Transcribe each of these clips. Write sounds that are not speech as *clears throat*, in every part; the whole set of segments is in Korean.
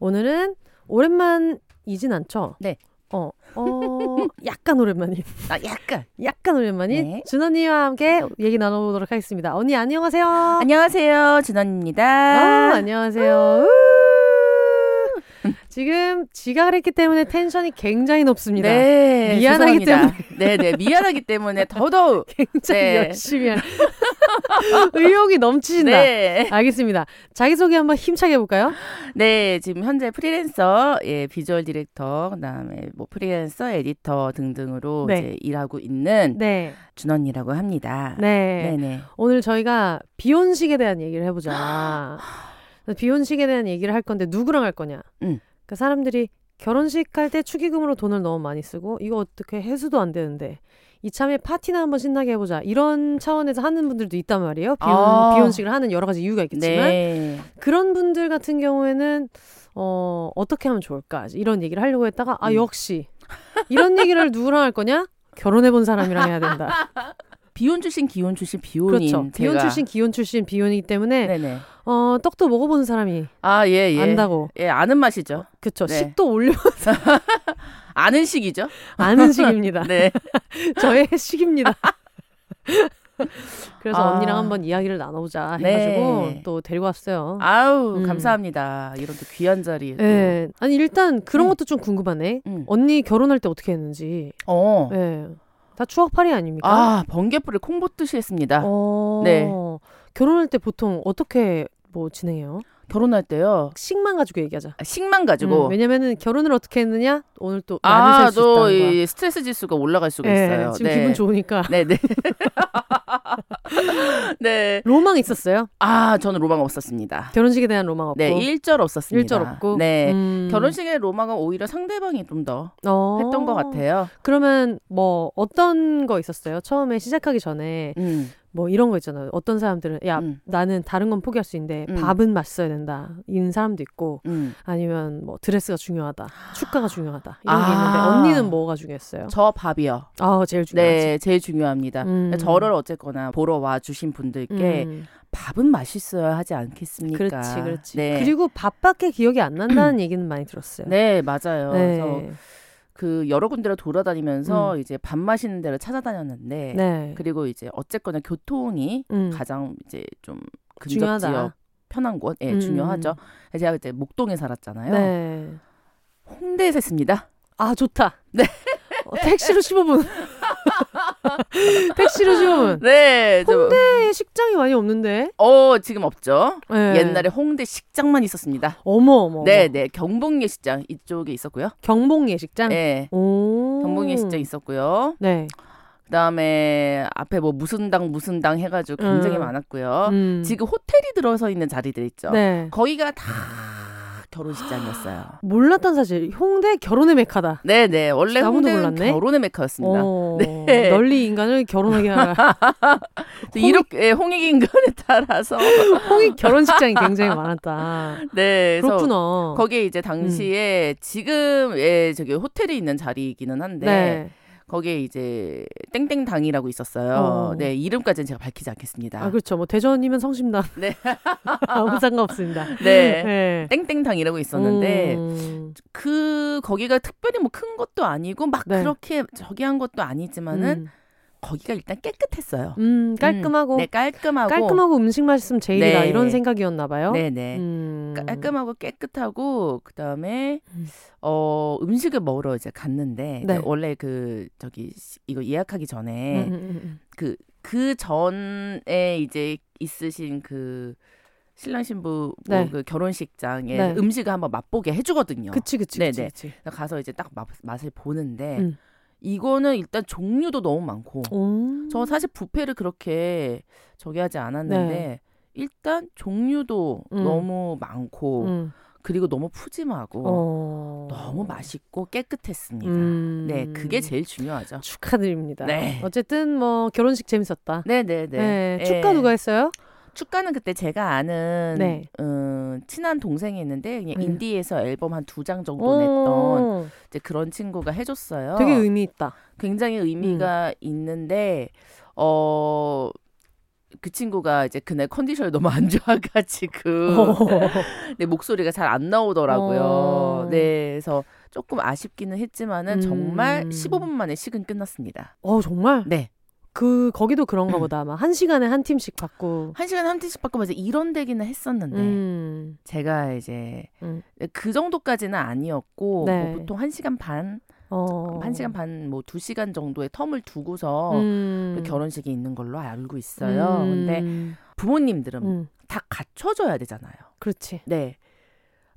오늘은 오랜만이진 않죠? 네. 어, 어, 약간 오랜만인. 아, 약간. 약간 오랜만인 네. 준언니와 함께 얘기 나눠보도록 하겠습니다. 언니 안녕하세요. 안녕하세요. 준원입니다. 아, 안녕하세요. 우! 지금 지각을 했기 때문에 텐션이 굉장히 높습니다. 네. 미안하기 죄송합니다. 네, 네. 미안하기 때문에 더더욱. *laughs* 굉장히 네. 열심히 할 *laughs* 의욕이 넘치신다. 네. 알겠습니다. 자기소개 한번 힘차게 해볼까요? 네, 지금 현재 프리랜서, 예, 비주얼 디렉터, 그다음에 뭐 프리랜서, 에디터 등등으로 네. 이제 일하고 있는 네. 준언니라고 합니다. 네. 네, 네. 오늘 저희가 비혼식에 대한 얘기를 해보자. *gasps* 비혼식에 대한 얘기를 할 건데 누구랑 할 거냐? 음. 그 사람들이 결혼식 할 때 축의금으로 돈을 너무 많이 쓰고 이거 어떻게 해수도 안 되는데 이참에 파티나 한번 신나게 해보자 이런 차원에서 하는 분들도 있단 말이에요. 비혼, 아. 비혼식을 하는 여러 가지 이유가 있겠지만 네. 그런 분들 같은 경우에는 어, 어떻게 하면 좋을까 이런 얘기를 하려고 했다가 아 음. 역시 이런 얘기를 누구랑 할 거냐? 결혼해본 사람이랑 해야 된다. *laughs* 비혼 출신, 기혼 출신, 비혼인. 그렇죠. 비혼. 출신, 기혼 출신, 비혼이기 때문에 네네. 어, 떡도 먹어보는 사람이 아, 예, 예. 안다고. 예, 아는 맛이죠. 그쵸. 네. 식도 올려 *laughs* 아는 식이죠. 아는 식입니다. *laughs* 네. *laughs* 저의 식입니다. 그래서 아. 언니랑 한번 이야기를 나눠보자 네. 해가지고 또 데리고 왔어요. 아우, 음. 감사합니다. 이런 또 귀한 자리에. 또. 네. 아니 일단 그런 음. 것도 좀 궁금하네. 음. 언니 결혼할 때 어떻게 했는지. 어. 네. 다 추억팔이 아닙니까? 아, 번개불을 콩 붓듯이 했습니다. 어, 네. 결혼할 때 보통 어떻게 뭐 진행해요? 결혼할 때요. 식만 가지고 얘기하자. 아, 식만 가지고. 음, 왜냐면은 결혼을 어떻게 했느냐? 오늘 또 아, 또 거. 이 스트레스 지수가 올라갈 수가 네, 있어요. 지금 네. 기분 좋으니까. 네, 네. *laughs* 네. 로망 있었어요? 아, 저는 로망 없었습니다. 결혼식에 대한 로망 없고. 네, 일절 없었습니다. 일절 없고. 네. 음. 결혼식의 로망은 오히려 상대방이 좀더 어. 했던 것 같아요. 그러면 뭐 어떤 거 있었어요? 처음에 시작하기 전에 음. 뭐 이런 거 있잖아요. 어떤 사람들은 야 음. 나는 다른 건 포기할 수 있는데 음. 밥은 맛있어야 된다. 이런 사람도 있고 음. 아니면 뭐 드레스가 중요하다. 축가가 중요하다. 이런 게 아. 있는데 언니는 뭐가 중요했어요? 저 밥이요. 아 제일 중요하지. 네, 제일 중요합니다. 음. 저를 어쨌거나 보러 와 주신 분들께 음. 밥은 맛있어야 하지 않겠습니까? 그렇지, 그렇지. 네. 그리고 밥밖에 기억이 안 난다는 *clears throat* 얘기는 많이 들었어요. 네, 맞아요. 그래서 네. 그 여러 군데를 돌아다니면서 이제 밥 마시는 데를 찾아다녔는데 네. 그리고 이제 어쨌거나 교통이 음. 가장 이제 좀 근접 중요하다. 지역 편한 곳, 예, 음. 중요하죠. 제가 이제 목동에 살았잖아요. 네. 홍대에서 했습니다. 아 좋다. 네. 어, 택시로 15분. *laughs* *laughs* 택시로 15분. 네, 저, 홍대에 식장이 많이 없는데. 어 지금 없죠. 네. 옛날에 홍대 식장만 있었습니다. 어머 어머. 네, 네, 경복 예 식장 이쪽에 있었고요. 경복 예식장. 네, 오. 경복 예 식장 있었고요. 네. 그다음에 앞에 뭐 무슨 당 무슨 당 해가지고 굉장히 음. 많았고요. 음. 지금 호텔이 들어서 있는 자리들 있죠. 네. 거기가 다 결혼식장이었어요. 몰랐던 사실. 홍대 결혼의 메카다. 네, 네. 원래 홍대는 몰랐네. 결혼의 메카였습니다. 어, *laughs* 네. 널리 인간을 결혼하게 하라. 그래서 *laughs* 이렇게 예, 홍익 인간에 따라서 홍익 *laughs* 결혼식장이 굉장히 많았다. 네, 그렇구나. 거기에 이제 당시에 지금 예 저기 호텔이 있는 자리이기는 한데 네. 거기에 이제 땡땡당이라고 있었어요. 어. 네, 이름까지는 제가 밝히지 않겠습니다. 아 그렇죠. 뭐 대전이면 성심당. 네. *laughs* 아무 상관없습니다. 네. 네. 땡땡당이라고 있었는데 음. 그 거기가 특별히 뭐 큰 것도 아니고 막 네. 그렇게 저기 한 것도 아니지만은 거기가 일단 깨끗했어요. 음, 깔끔하고 네, 깔끔하고 깔끔하고 음식 맛있으면 제일이다 네. 이런 생각이었나 봐요. 네, 네. 음. 깔끔하고 깨끗하고 그다음에 음. 어 음식을 먹으러 이제 갔는데 네. 원래 그 저기 시- 이거 예약하기 전에 음, 음, 음. 그그 전에 이제 있으신 그 신랑 신부 뭐 네. 그 결혼식장에 네. 음식을 한번 맛보게 해주거든요. 그치 그치 네네. 그치, 그치. 그래서 가서 이제 딱 맛, 맛을 보는데 음. 이거는 일단 종류도 너무 많고 오. 저 사실 부페를 그렇게 저기 하지 않았는데 네. 일단 종류도 음. 너무 많고 음. 그리고 너무 푸짐하고 어. 너무 맛있고 깨끗했습니다. 음. 네, 그게 제일 중요하죠. 축하드립니다. 네. 어쨌든 뭐 결혼식 재밌었다. 네, 네, 네. 네. 예. 축가 누가 했어요? 축가는 그때 제가 아는 네. 음, 친한 동생이 있는데 그냥 네. 인디에서 앨범 한 두 장 정도 냈던 어, 이제 그런 친구가 해줬어요. 되게 의미 있다. 굉장히 의미가 있는데 어. 그 친구가 이제 그날 컨디션이 너무 안 좋아가지고 *laughs* 내 목소리가 잘 안 나오더라고요. 어. 네, 그래서 조금 아쉽기는 했지만은 음. 정말 15분 만에 식은 끝났습니다. 어 정말 네, 그 거기도 그런가 음. 보다. 아마 한 시간에 한 팀씩 받고. 한 시간 한 팀씩 바꿔서 이런 되기는 했었는데 음. 제가 이제 음. 그 정도까지는 아니었고 네. 뭐 보통 한 시간 반, 어. 한 시간 반, 뭐두 시간 정도의 텀을 두고서 음. 그 결혼식이 있는 걸로 알고 있어요. 음. 근데 부모님들은 음. 다 갖춰줘야 되잖아요. 그렇지. 네.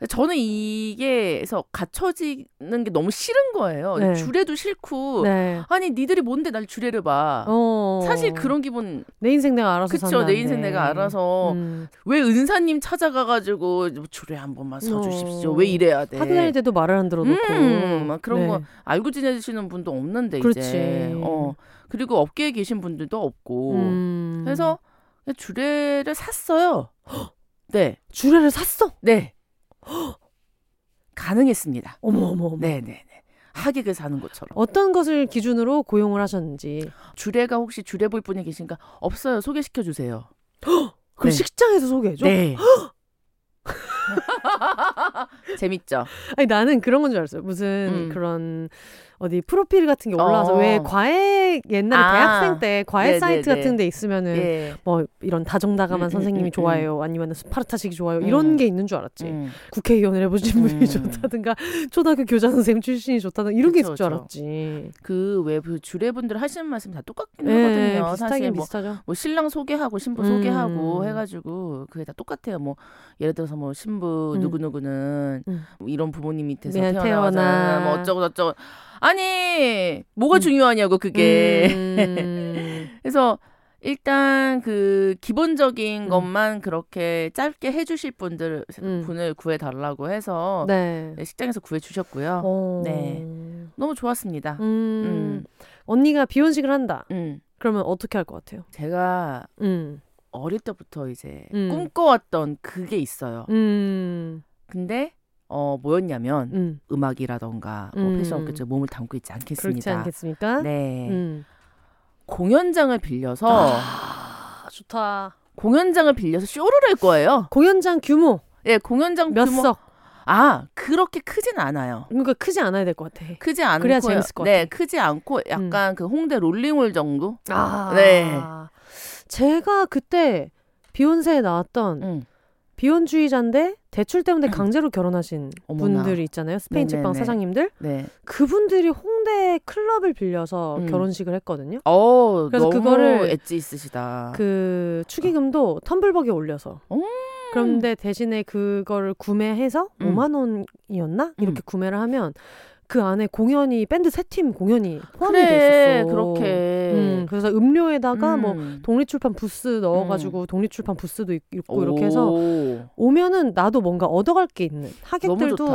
저는 이게서 갖춰지는 게 너무 싫은 거예요. 네. 주례도 싫고 네. 아니 니들이 뭔데 날 주례를 봐. 어. 사실 그런 기분 내 인생 내가 알아서 그쵸. 내 인생 내가 알아서 음. 왜 은사님 찾아가가지고 주례 한 번만 서주십시오 어. 왜 이래야 돼 다닐 때도 말을 안 들어놓고. 음, 막 그런 네. 거 알고 지내시는 분도 없는데 그렇지. 이제 어 그리고 업계에 계신 분들도 없고 음. 그래서 주례를 샀어요 *gasps* 네 주례를 샀어. 네. *gasps* 가능했습니다. 어머 어머 어머. 네네네. 하객을 사는 것처럼. 어떤 것을 기준으로 고용을 하셨는지. 주례가 혹시 주례 볼 분이 계신가? 없어요. 소개시켜 주세요. *gasps* 그럼 네. 식장에서 소개해줘? 네. *gasps* *laughs* 재밌죠. 아니 나는 그런 건 줄 알았어요. 무슨 음. 그런 어디 프로필 같은 게 올라와서 어. 왜 과외 옛날에 아. 대학생 때 과외 네네네. 사이트 같은 데 있으면은 예. 뭐 이런 다정다감한 음, 음, 선생님이 음, 좋아요 아니면 스파르타식이 좋아요 이런 음. 게 있는 줄 알았지 음. 국회의원을 해보신 분이 음. 좋다든가 초등학교 교장 선생님 출신이 좋다든가 이런 게 그쵸, 있을 줄. 알았지 그왜 그 주례분들 하시는 말씀 다 똑같긴 네, 하거든요. 사실 뭐, 뭐 신랑 소개하고 신부 음. 소개하고 해가지고 그게 다 똑같아요. 뭐 예를 들어서 뭐 신부 음. 누구 누구는 음. 뭐 이런 부모님 밑에서 네, 태어나서 태어나. 뭐 어쩌고 저쩌고 아니 뭐가 음. 중요하냐고 그게. 음. *laughs* 그래서 일단 그 기본적인 음. 것만 그렇게 짧게 해주실 분들 음. 분을 구해 달라고 해서 네 네, 식장에서 구해 주셨고요. 어. 네. 너무 좋았습니다. 음. 음. 언니가 비혼식을 한다 음. 그러면 어떻게 할 것 같아요 제가 음. 어릴 때부터 이제 음. 꿈꿔왔던 그게 있어요. 음. 근데 어 뭐였냐면 음. 음악이라던가 뭐 음. 패션 업계 몸을 담고 있지 그렇지 않겠습니다. 않겠습니까 네. 음. 공연장을 빌려서 아, 좋다. 공연장을 빌려서 쇼를 할 거예요. 공연장 규모 예, 공연장 몇 규모 석? 아 그렇게 크진 않아요. 그러니까 크지 않아야 될 것 같아. 크지 않고 그래야 재밌을 것 네, 같아. 크지 않고 약간 그 홍대 롤링홀 정도. 아, 네. 제가 그때 비욘세에 나왔던 응. 비혼주의자인데 대출 때문에 음. 강제로 결혼하신 어머나. 분들이 있잖아요. 스페인 네네네. 책방 사장님들. 네. 그분들이 홍대 클럽을 빌려서 음. 결혼식을 했거든요. 어, 그래서 그거를 엣지 있으시다. 그 축의금도 텀블벅에 올려서. 음. 그런데 대신에 그거를 구매해서 음. 5만 원이었나? 이렇게 음. 구매를 하면 그 안에 공연이 밴드 세 팀 공연이 포함이 돼 그래, 있었어. 그렇게. 음, 그래서 음료에다가 뭐 음. 독립출판 부스 넣어가지고 독립출판 부스도 있- 있고 오. 이렇게 해서 오면은 나도 뭔가 얻어갈 게 있는 하객들도.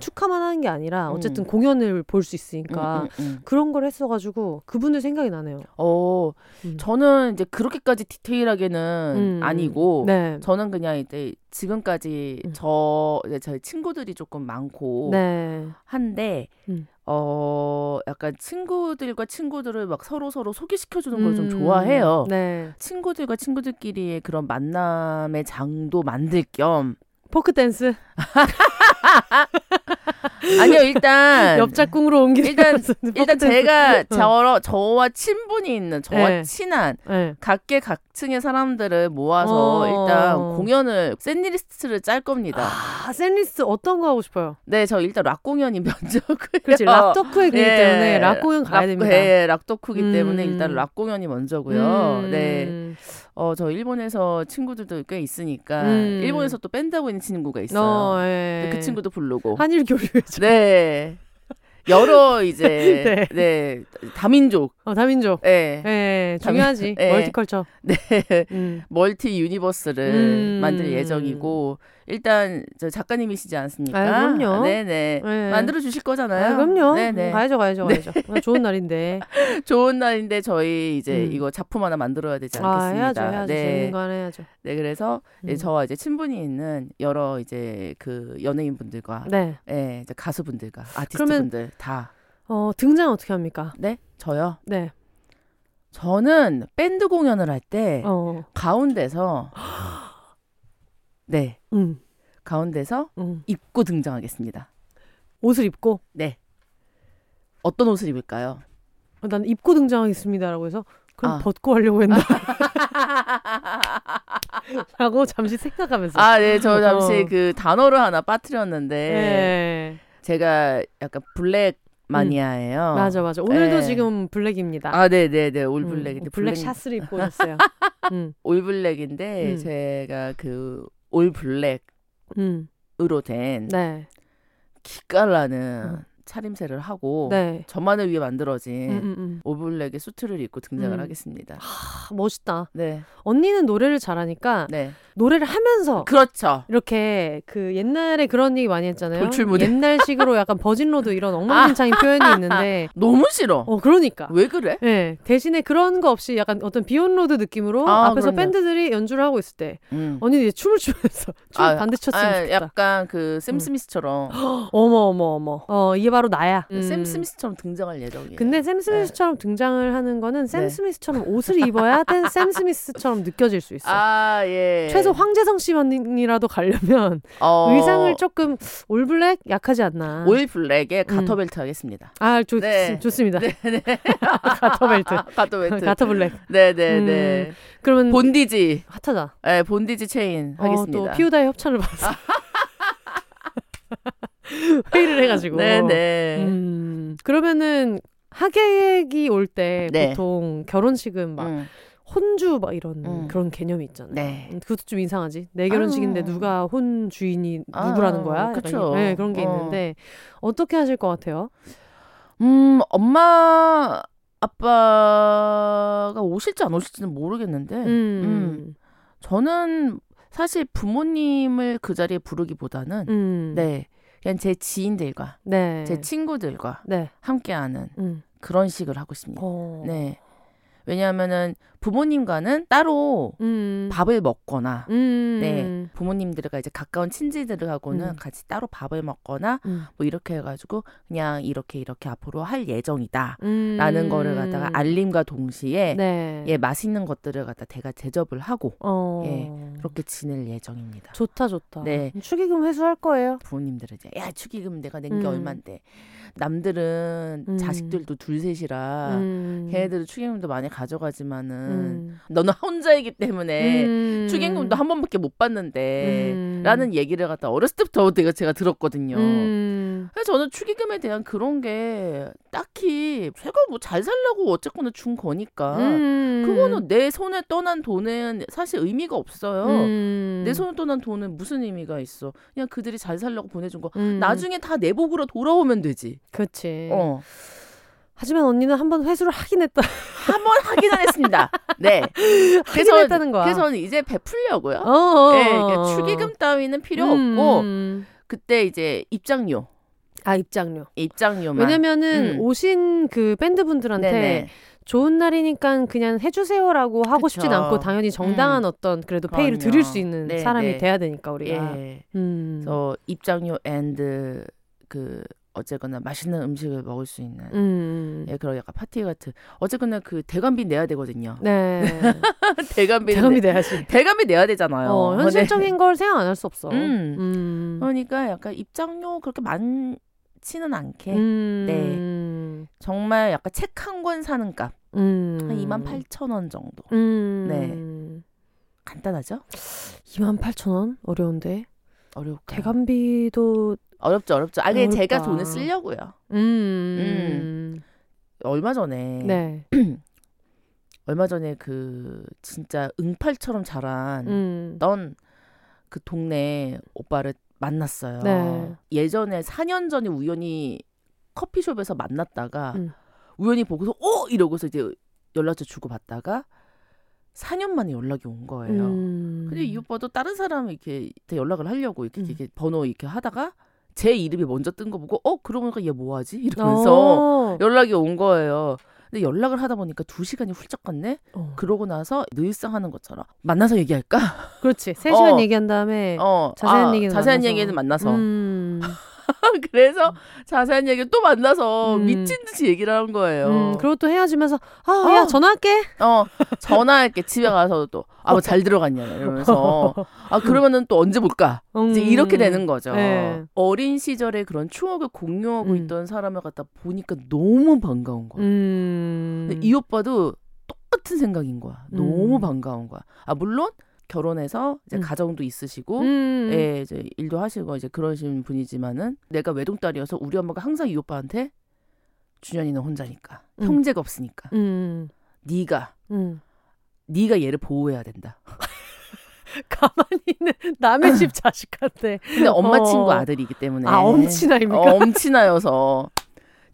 축하만 하는 게 아니라 음. 어쨌든 공연을 볼 수 있으니까 음, 음, 음. 그런 걸 했어가지고 그분들 생각이 나네요. 어, 음. 저는 이제 그렇게까지 디테일하게는 음. 아니고 네. 저는 그냥 이제 지금까지 음. 저 이제 저희 친구들이 조금 많고 네. 한데 음. 어 약간 친구들과 친구들을 막 서로 서로 소개시켜 주는 걸좀 음. 좋아해요. 네. 친구들과 친구들끼리의 그런 만남의 장도 만들 겸 포크 댄스 *laughs* 아니요 일단 옆짝꿍으로 옮기는 일단- 일단. 제가 저 저와 친분이 있는 저와 네. 친한 네. 각계각층의 사람들을 모아서 어. 일단 공연을 setlist를 짤 겁니다. 아 setlist 어떤 거 하고 싶어요? 네, 저 일단 락 공연이 *laughs* 먼저고 그렇지 락 덕후이기 때문에 락 공연 가야 락, 됩니다. 예, 락 덕후기 때문에 음. 일단 락 공연이 먼저고요. 음. 네, 어, 저 일본에서 친구들도 꽤 있으니까 음. 일본에서 또 밴드 하고 있는 친구가 있어요. 어, 예. 그 친구도 부르고. 한일 교류회죠. 네. 여러 이제 *laughs* 네. 네, 다민족. 어, 다민족. 예. 예, 다민- 중요하지. 예. multiculture. 네. 음. multi universe를 음. 만들 예정이고 일단 저 작가님이시지 않습니까? 아, 그럼요. 네네. 네. 만들어 주실 거잖아요. 아, 그럼요. 네네. 음, 가야죠, 가야죠, 가야죠. 아, 좋은 날인데. *laughs* 좋은 날인데 저희 이제 음. 이거 작품 하나 만들어야 되지 아, 않겠습니다. 해야죠, 해야죠. 네. 하나 해야죠. 네, 그래서 음. 저와 이제 친분이 있는 여러 이제 그 연예인 분들과 네. 예, 이제 가수분들과 아티스트 그러면- 분들 다 어, 등장 어떻게 합니까? 네, 저요. 네. 저는 밴드 공연을 할때 어. 가운데서 *gasps* 네, 음. 가운데서 음. 입고 등장하겠습니다. 옷을 입고 네. 어떤 옷을 입을까요? 어, 난 입고 등장하겠습니다라고 해서 그럼 아. 벗고 하려고 했나? *laughs* 라고 잠시 생각하면서. 아, 네, 저 잠시 어. 그 단어를 하나 빠뜨렸는데 네. 제가 약간 black 마니아예요. 맞아, 맞아. 오늘도 네. 지금 black입니다. 아, 네, 네, 네, all 음, black인데 black black 샷을 입고 오셨어요. 음, *laughs* all black인데 음. 제가 그 all black으로 음, 된 네, 기깔나는 음. 차림새를 하고 네. 저만을 위해 만들어진 음, 음, 음. all black의 수트를 입고 등장을 음. 하겠습니다. 아, 멋있다. 네, 언니는 노래를 잘하니까 네, 노래를 하면서 그렇죠. 이렇게 그 옛날에 그런 얘기 많이 했잖아요. 돌출무대. 옛날식으로 약간 virgin road 이런 엉망진창인 표현이 있는데, *laughs* 너무 싫어. 어 그러니까. 왜 그래? 네, 대신에 그런 거 없이 약간 어떤 비욘로드 느낌으로 아, 앞에서 그럼요. 밴드들이 연주를 하고 있을 때 음. 언니는 이제 춤을 추면서 *laughs* 춤 아, 반대 췄으면 아, 좋겠다. 약간 그샘 스미스처럼 *gasps* 어머 어머 어머. 어 이게 바로 나야. 음. 샘 스미스처럼 등장할 예정이에요. 근데 샘 스미스처럼 등장을 하는 거는 샘 네. 스미스처럼 옷을 입어야 된 샘 스미스처럼 느껴질 수 있어. 아 예. 최소 황재성 씨만이라도 가려면 어, 의상을 조금 올블랙 약하지 않나. 올 블랙에 음. 가터벨트 하겠습니다. 아 좋, 네. 좋습니다. *laughs* 가터벨트. 가터벨트. 가터블랙. 네네네. 그러면 본디지. 핫하다. 네, 본디지 체인 어, 하겠습니다. 또 피우다의 협찬을 받아서 *laughs* 회의를 해가지고. 네네. 음, 그러면은 하객이 올때 네. 보통 결혼식은 막 음, 혼주 막 이런 음. 그런 개념이 있잖아요. 네. 음, 그것도 좀 이상하지. 내 결혼식인데 아유. 누가 혼 주인이 아, 누구라는 거야? 약간 그쵸. 이- 네, 그런 게 어. 있는데 어떻게 하실 것 같아요? 음, 엄마 아빠가 오실지 안 오실지는 모르겠는데 음, 음. 저는 사실 부모님을 그 자리에 부르기보다는 음. 네 그냥 제 지인들과 네. 제 친구들과 네. 함께하는 음. 그런 식을 하고 싶습니다. 어. 네. 왜냐하면은 부모님과는 따로 음. 밥을 먹거나 음. 네. 부모님들과 이제 가까운 친지들하고는 음. 같이 따로 밥을 먹거나 음. 뭐 이렇게 해가지고 그냥 이렇게 이렇게 앞으로 할 예정이다. 음. 라는 거를 갖다가 알림과 동시에 네. 예 맛있는 것들을 갖다 대가 제접을 하고 어. 예, 그렇게 지낼 예정입니다. 좋다 좋다. 네. 축의금 회수할 거예요. 부모님들은 이제 야 축의금 내가 낸게 음. 얼만데 남들은 음. 자식들도 둘 셋이라 음. 걔네들은 축의금도 많이 가져가지만은 음. 너는 혼자이기 때문에 음. 축의금도 한 번밖에 못 받는데 음. 라는 얘기를 갖다 어렸을 때부터 *laughs* 내가 제가 들었거든요. 음. 그래서 저는 축의금에 대한 그런 게 딱히 제가 뭐 잘 살려고 어쨌거나 준 거니까 음. 그거는 내 손에 떠난 돈은 사실 의미가 없어요. 음. 내 손에 떠난 돈은 무슨 의미가 있어? 그냥 그들이 잘 살려고 보내준 거. 음. 나중에 다 내 복으로 돌아오면 되지. 그렇지. 어. 하지만 언니는 한 번 회수를 하긴 했다. 한 번 하긴 했습니다. 네. *laughs* 하긴 했다는 거야. 그래서 이제 베풀려고요. 어, 어. 네, 그러니까 축의금 따위는 필요 없고 음. 그때 이제 입장료, 아 입장료. 입장료만. 왜냐면은 음. 오신 그 밴드 분들한테 네네. 좋은 날이니까 그냥 해주세요라고 하고 싶진 그쵸. 않고 당연히 정당한 어떤 그래도 페이를 그럼요. 드릴 수 있는 네, 사람이 네. 돼야 되니까 우리가. 예. 음. 그래서 입장료 and 그 어쨌거나 맛있는 음식을 먹을 수 있는 음. 예, 그런 약간 파티 같은 어쨌거나 그 대관비 내야 되거든요. 네. 대관비 대감이 돼야지. 대관비 내야 되잖아요. 어, 현실적인 걸 생각 안 할 수 없어. 음. 음. 그러니까 약간 입장료 그렇게 많지는 않게 음. 네. 정말 약간 책 한 권 사는 값. 음. 한 2만 8천 원 정도. 음. 네. 간단하죠? 2만 8천 원? 어려운데. 어렵고. 대감비도 어렵죠, 어렵죠. 아, 근데 어렵다. 제가 돈을 쓰려고요. 음. 얼마 전에 네. *clears throat* 얼마 전에 그 진짜 응팔처럼 자란 음. 던그 동네 오빠를 만났어요. 네. 예전에 4년 전에 우연히 커피숍에서 만났다가 음. 우연히 보고서 어 이러고서 이제 연락처 주고 받다가 4년 만에 연락이 온 거예요. 음. 근데 이 오빠도 다른 사람 이렇게 연락을 하려고 이렇게, 음. 이렇게 번호 이렇게 하다가 제 이름이 먼저 뜬 거 보고 어 그러고 보니까 얘 뭐하지 이러면서 어. 연락이 온 거예요. 근데 연락을 하다 보니까 두 시간이 훌쩍 갔네. 어. 그러고 나서 늘상 하는 것처럼 만나서 얘기할까? 그렇지. 세 시간 어. 얘기한 다음에 어 자세한 아, 얘기는 자세한 만나서. 얘기는 만나서 음. *laughs* 그래서 자세한 얘기를 또 만나서 음. 미친 듯이 얘기를 하는 거예요. 음, 그리고 또 헤어지면서 아, 야 어. 전화할게. 어 전화할게 집에 가서 또 아 뭐잘 들어갔냐 이러면서 아 그러면은 또 언제 볼까 이제 음. 이렇게 되는 거죠. 네. 어린 시절에 그런 추억을 공유하고 음. 있던 사람을 갖다 보니까 너무 반가운 거야. 음. 이 오빠도 똑같은 생각인 거야. 너무 음. 반가운 거야. 아 물론 결혼해서 이제 음. 가정도 있으시고 음. 예, 이제 일도 하시고 이제 그러신 분이지만은 내가 외동딸이어서 우리 엄마가 항상 이 오빠한테 준현이는 혼자니까 음. 형제가 없으니까 음. 네가 음. 네가 얘를 보호해야 된다. *laughs* 가만히 있는 남의 집 *laughs* 자식한테. 근데 엄마 어. 친구 아들이기 때문에 아 엄친아입니까? 어, 엄친아여서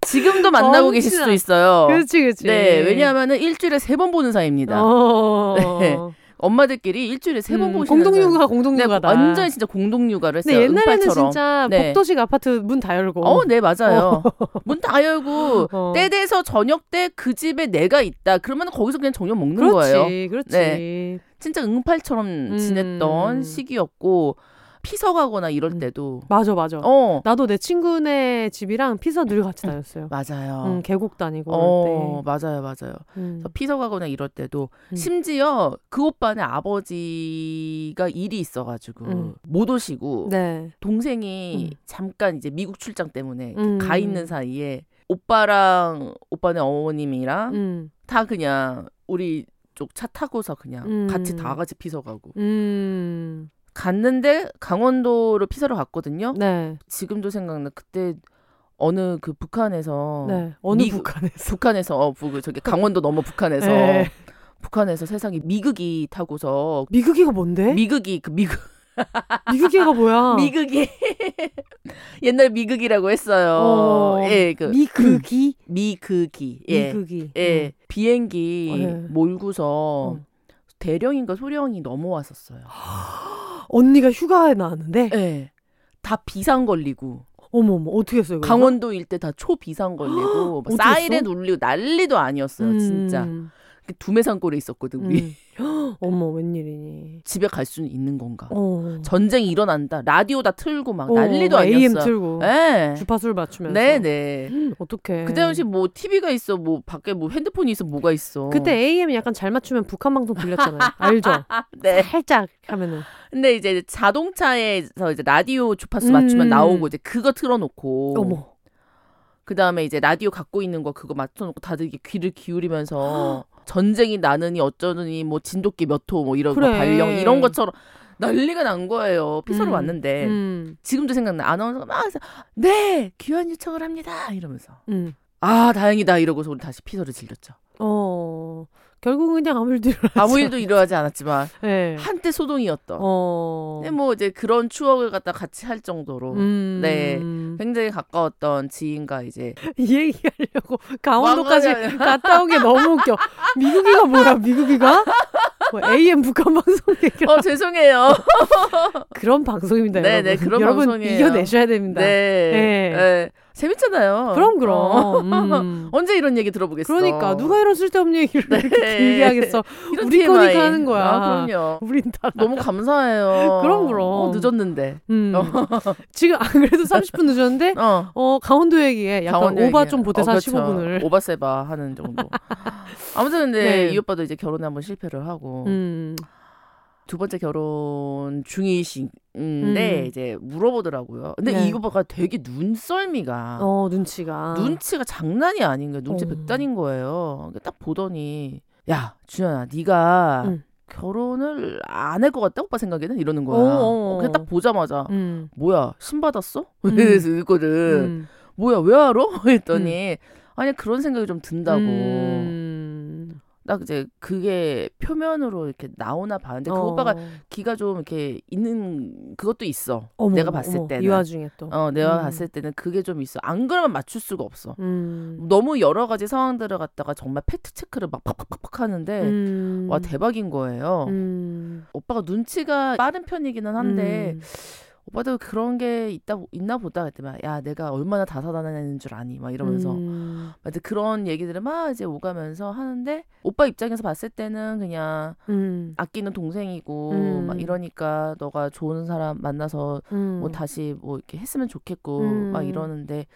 지금도 만나고 계실 엄친아. 수도 있어요. 그렇지 그렇지. 네, 왜냐하면은 일주일에 세 번 보는 사이입니다. 어. 네. 엄마들끼리 일주일에 세번 음, 보시는 공동육아 네, 공동육아다. 완전 진짜 공동육아를 했어요. 근데 옛날에는 은팔처럼. 진짜 네. 복도식 아파트 문 다 열고. 어, 네 맞아요. 문다 열고 *laughs* 어. 때 돼서 저녁 때 그 집에 내가 있다. 그러면 거기서 그냥 저녁 먹는 그렇지, 거예요. 그렇지. 네. 진짜 응팔처럼 음. 지냈던 시기였고 피서 가거나 이럴 음. 때도 맞아, 맞아. 어 나도 내 친구네 집이랑 피서 늘 같이 다녔어요. 맞아요. 응, 계곡 다니고 어 맞아요 맞아요. 때. 음. 그래서 피서 가거나 이럴 때도 음. 심지어 그 오빠네 아버지가 일이 있어가지고 음. 못 오시고 네. 동생이 음. 잠깐 이제 미국 출장 때문에 음. 가 있는 사이에 오빠랑 오빠네 어머님이랑 음. 다 그냥 우리 쪽 차 타고서 그냥 음. 같이 다 같이 피서 가고 음. 갔는데 강원도로 피서를 갔거든요. 네. 지금도 생각나 그때 어느 그 북한에서 네. 어느 미국- 북한에서. 북한에서 어 부- 저기 강원도 넘어 북한에서 네. 북한에서 세상에 미극이 타고서 미국이가 뭔데? 미극이 그 미극 미국이가 뭐야? *laughs* 미극이 옛날 미극이라고 했어요. 어, 예, 그 미국이? 미극이 예. 미국이. 예, 비행기 어, 예. 몰고서 어. 대령인가 소령이 넘어왔었어요. *gasps* 언니가 휴가에 나왔는데 예. 다 비상 걸리고 어머 어머 어떻게 했어요? 그래서? 강원도 일대 다 초비상 걸리고 *gasps* 막 어떻게 사이렌? 울리고 난리도 아니었어요, 진짜. 음. 그 두메산골에 있었거든, 우리. 음. *laughs* 어머 웬일이니? 집에 갈 수는 있는 건가? 어. 전쟁이 일어난다. 라디오 다 틀고 막 어, 난리도 막 AM. 틀고 네. 주파수를 맞추면서. 네네. 어떡해. 그 당시 뭐 TV가 있어, 뭐 밖에 뭐 핸드폰이 있어, 뭐가 있어. 그때 AM 약간 잘 맞추면 북한 방송 들렸잖아요. *laughs* 알죠? 네. 살짝 하면은. 근데 이제 자동차에서 이제 라디오 주파수 음. 맞추면 나오고 이제 그거 틀어놓고. 어머. 그 다음에 이제 라디오 갖고 있는 거 그거 맞춰놓고 다들 이렇게 귀를 기울이면서 *gasps* 전쟁이 나느니 어쩌느니 뭐 진돗개 몇 호 뭐 이런 그래. 거 발령 이런 것처럼 난리가 난 거예요. 피서로 음. 왔는데 음. 지금도 생각나 아나운서가 막 네 귀환 요청을 합니다 이러면서 음. 아 다행이다 이러고서 우리 다시 피서를 질렸죠. 어. 결국은 그냥 아무 일도 일어나지 아무 일도 일어나지 않았지만 *laughs* 네. 한때 소동이었던. 어. 근데 뭐 이제 그런 추억을 갖다 같이 할 정도로 음. 네. 굉장히 가까웠던 지인과 이제 *laughs* 이 얘기하려고 강원도까지. 갔다 온 게 너무 웃겨. 미국이가 뭐야, 미국이가? 뭐 AM 북한 방송 얘기를 어 죄송해요. 그런 방송입니다, 네, 여러분. 네, 그런 여러분 방송이에요. 이겨내셔야 됩니다. 네. 네. 네. 재밌잖아요. 그럼 어. 그럼. 음. *laughs* 언제 이런 얘기 들어보겠어. 그러니까 누가 이런 쓸데없는 얘기를 네. 이렇게 길게 하겠어. *laughs* 우리. 거니까 하는 거야. 아, 그럼요. 우린 다 너무 감사해요. *laughs* 그럼, 그럼. 어, 늦었는데. 음. 지금 안 그래도 30분 늦었는데 어. 어 강원도 얘기에 약간 강원도 오바 얘기야. 좀 보태서 어, 한 그렇죠. 15분을. 오바 세바 하는 정도. 아무튼 근데 네. 이 오빠도 이제 결혼에 한번 실패를 하고 음. 두 번째 결혼 중이신데 음. 이제 물어보더라고요. 근데 네. 이 오빠가 되게 눈썰미가 어 눈치가. 눈치가 장난이 아닌 거예요. 눈치 어. 백단인 거예요. 그러니까 딱 보더니 야 준현아 네가 응. 결혼을 안 할 것 같다 오빠 생각에는 이러는 거야. 어, 어, 어. 그냥 딱 보자마자 음. 뭐야 신 받았어? *laughs* 음. 그래서 읽거든. 음. 뭐야 왜 알아? *laughs* 했더니 아니 그런 생각이 좀 든다고. 음. 딱 이제 그게 표면으로 이렇게 나오나 봐는데 그 어. 오빠가 기가 좀 이렇게 있는 그것도 있어. 어머, 내가 봤을 어머, 때는. 이 와중에 또. 어, 내가 음. 봤을 때는 그게 좀 있어. 안 그러면 맞출 수가 없어. 음. 너무 여러 가지 상황들을 갖다가 정말 팩트 체크를 막 팍팍팍팍 하는데 음. 와 대박인 거예요. 음. 오빠가 눈치가 빠른 편이기는 한데 음. 오빠도 그런 게 있다 있나 보다 그랬더니 막, 야 내가 얼마나 다사다난했는 줄 아니 막 이러면서 음. 막 이제 그런 얘기들을 막 이제 오가면서 하는데 오빠 입장에서 봤을 때는 그냥 음. 아끼는 동생이고 음. 막 이러니까 너가 좋은 사람 만나서 음. 뭐 다시 뭐 이렇게 했으면 좋겠고 음. 막 이러는데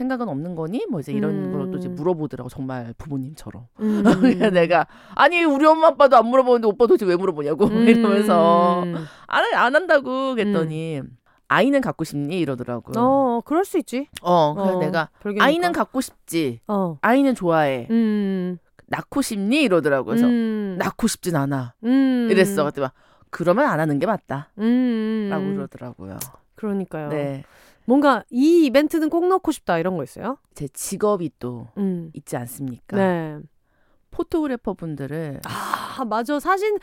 생각은 없는 거니? 뭐 이제 이런 음. 걸또 이제 물어보더라고 정말 부모님처럼. 음. *laughs* 내가 아니 우리 엄마 아빠도 안 물어보는데 오빠 도대체 왜 물어보냐고 *laughs* 음. 이러면서 안, 안 한다고 그랬더니 아이는 갖고 싶니 이러더라고. 어, 어, 그럴 수 있지. 그래서 어, 내가 별개니까. 아이는 갖고 싶지. 어. 아이는 좋아해. 음. 낳고 싶니 이러더라고. 그래서 음. 낳고 싶진 않아. 음. 이랬어. 그랬더니 막 그러면 안 하는 게 맞다. 음. 라고 그러더라고요. 그러니까요. 네. 뭔가 이 이벤트는 꼭 넣고 싶다 이런 거 있어요? 제 직업이 또 음. 있지 않습니까? 네. 포토그래퍼 분들을 아, 맞아. 사진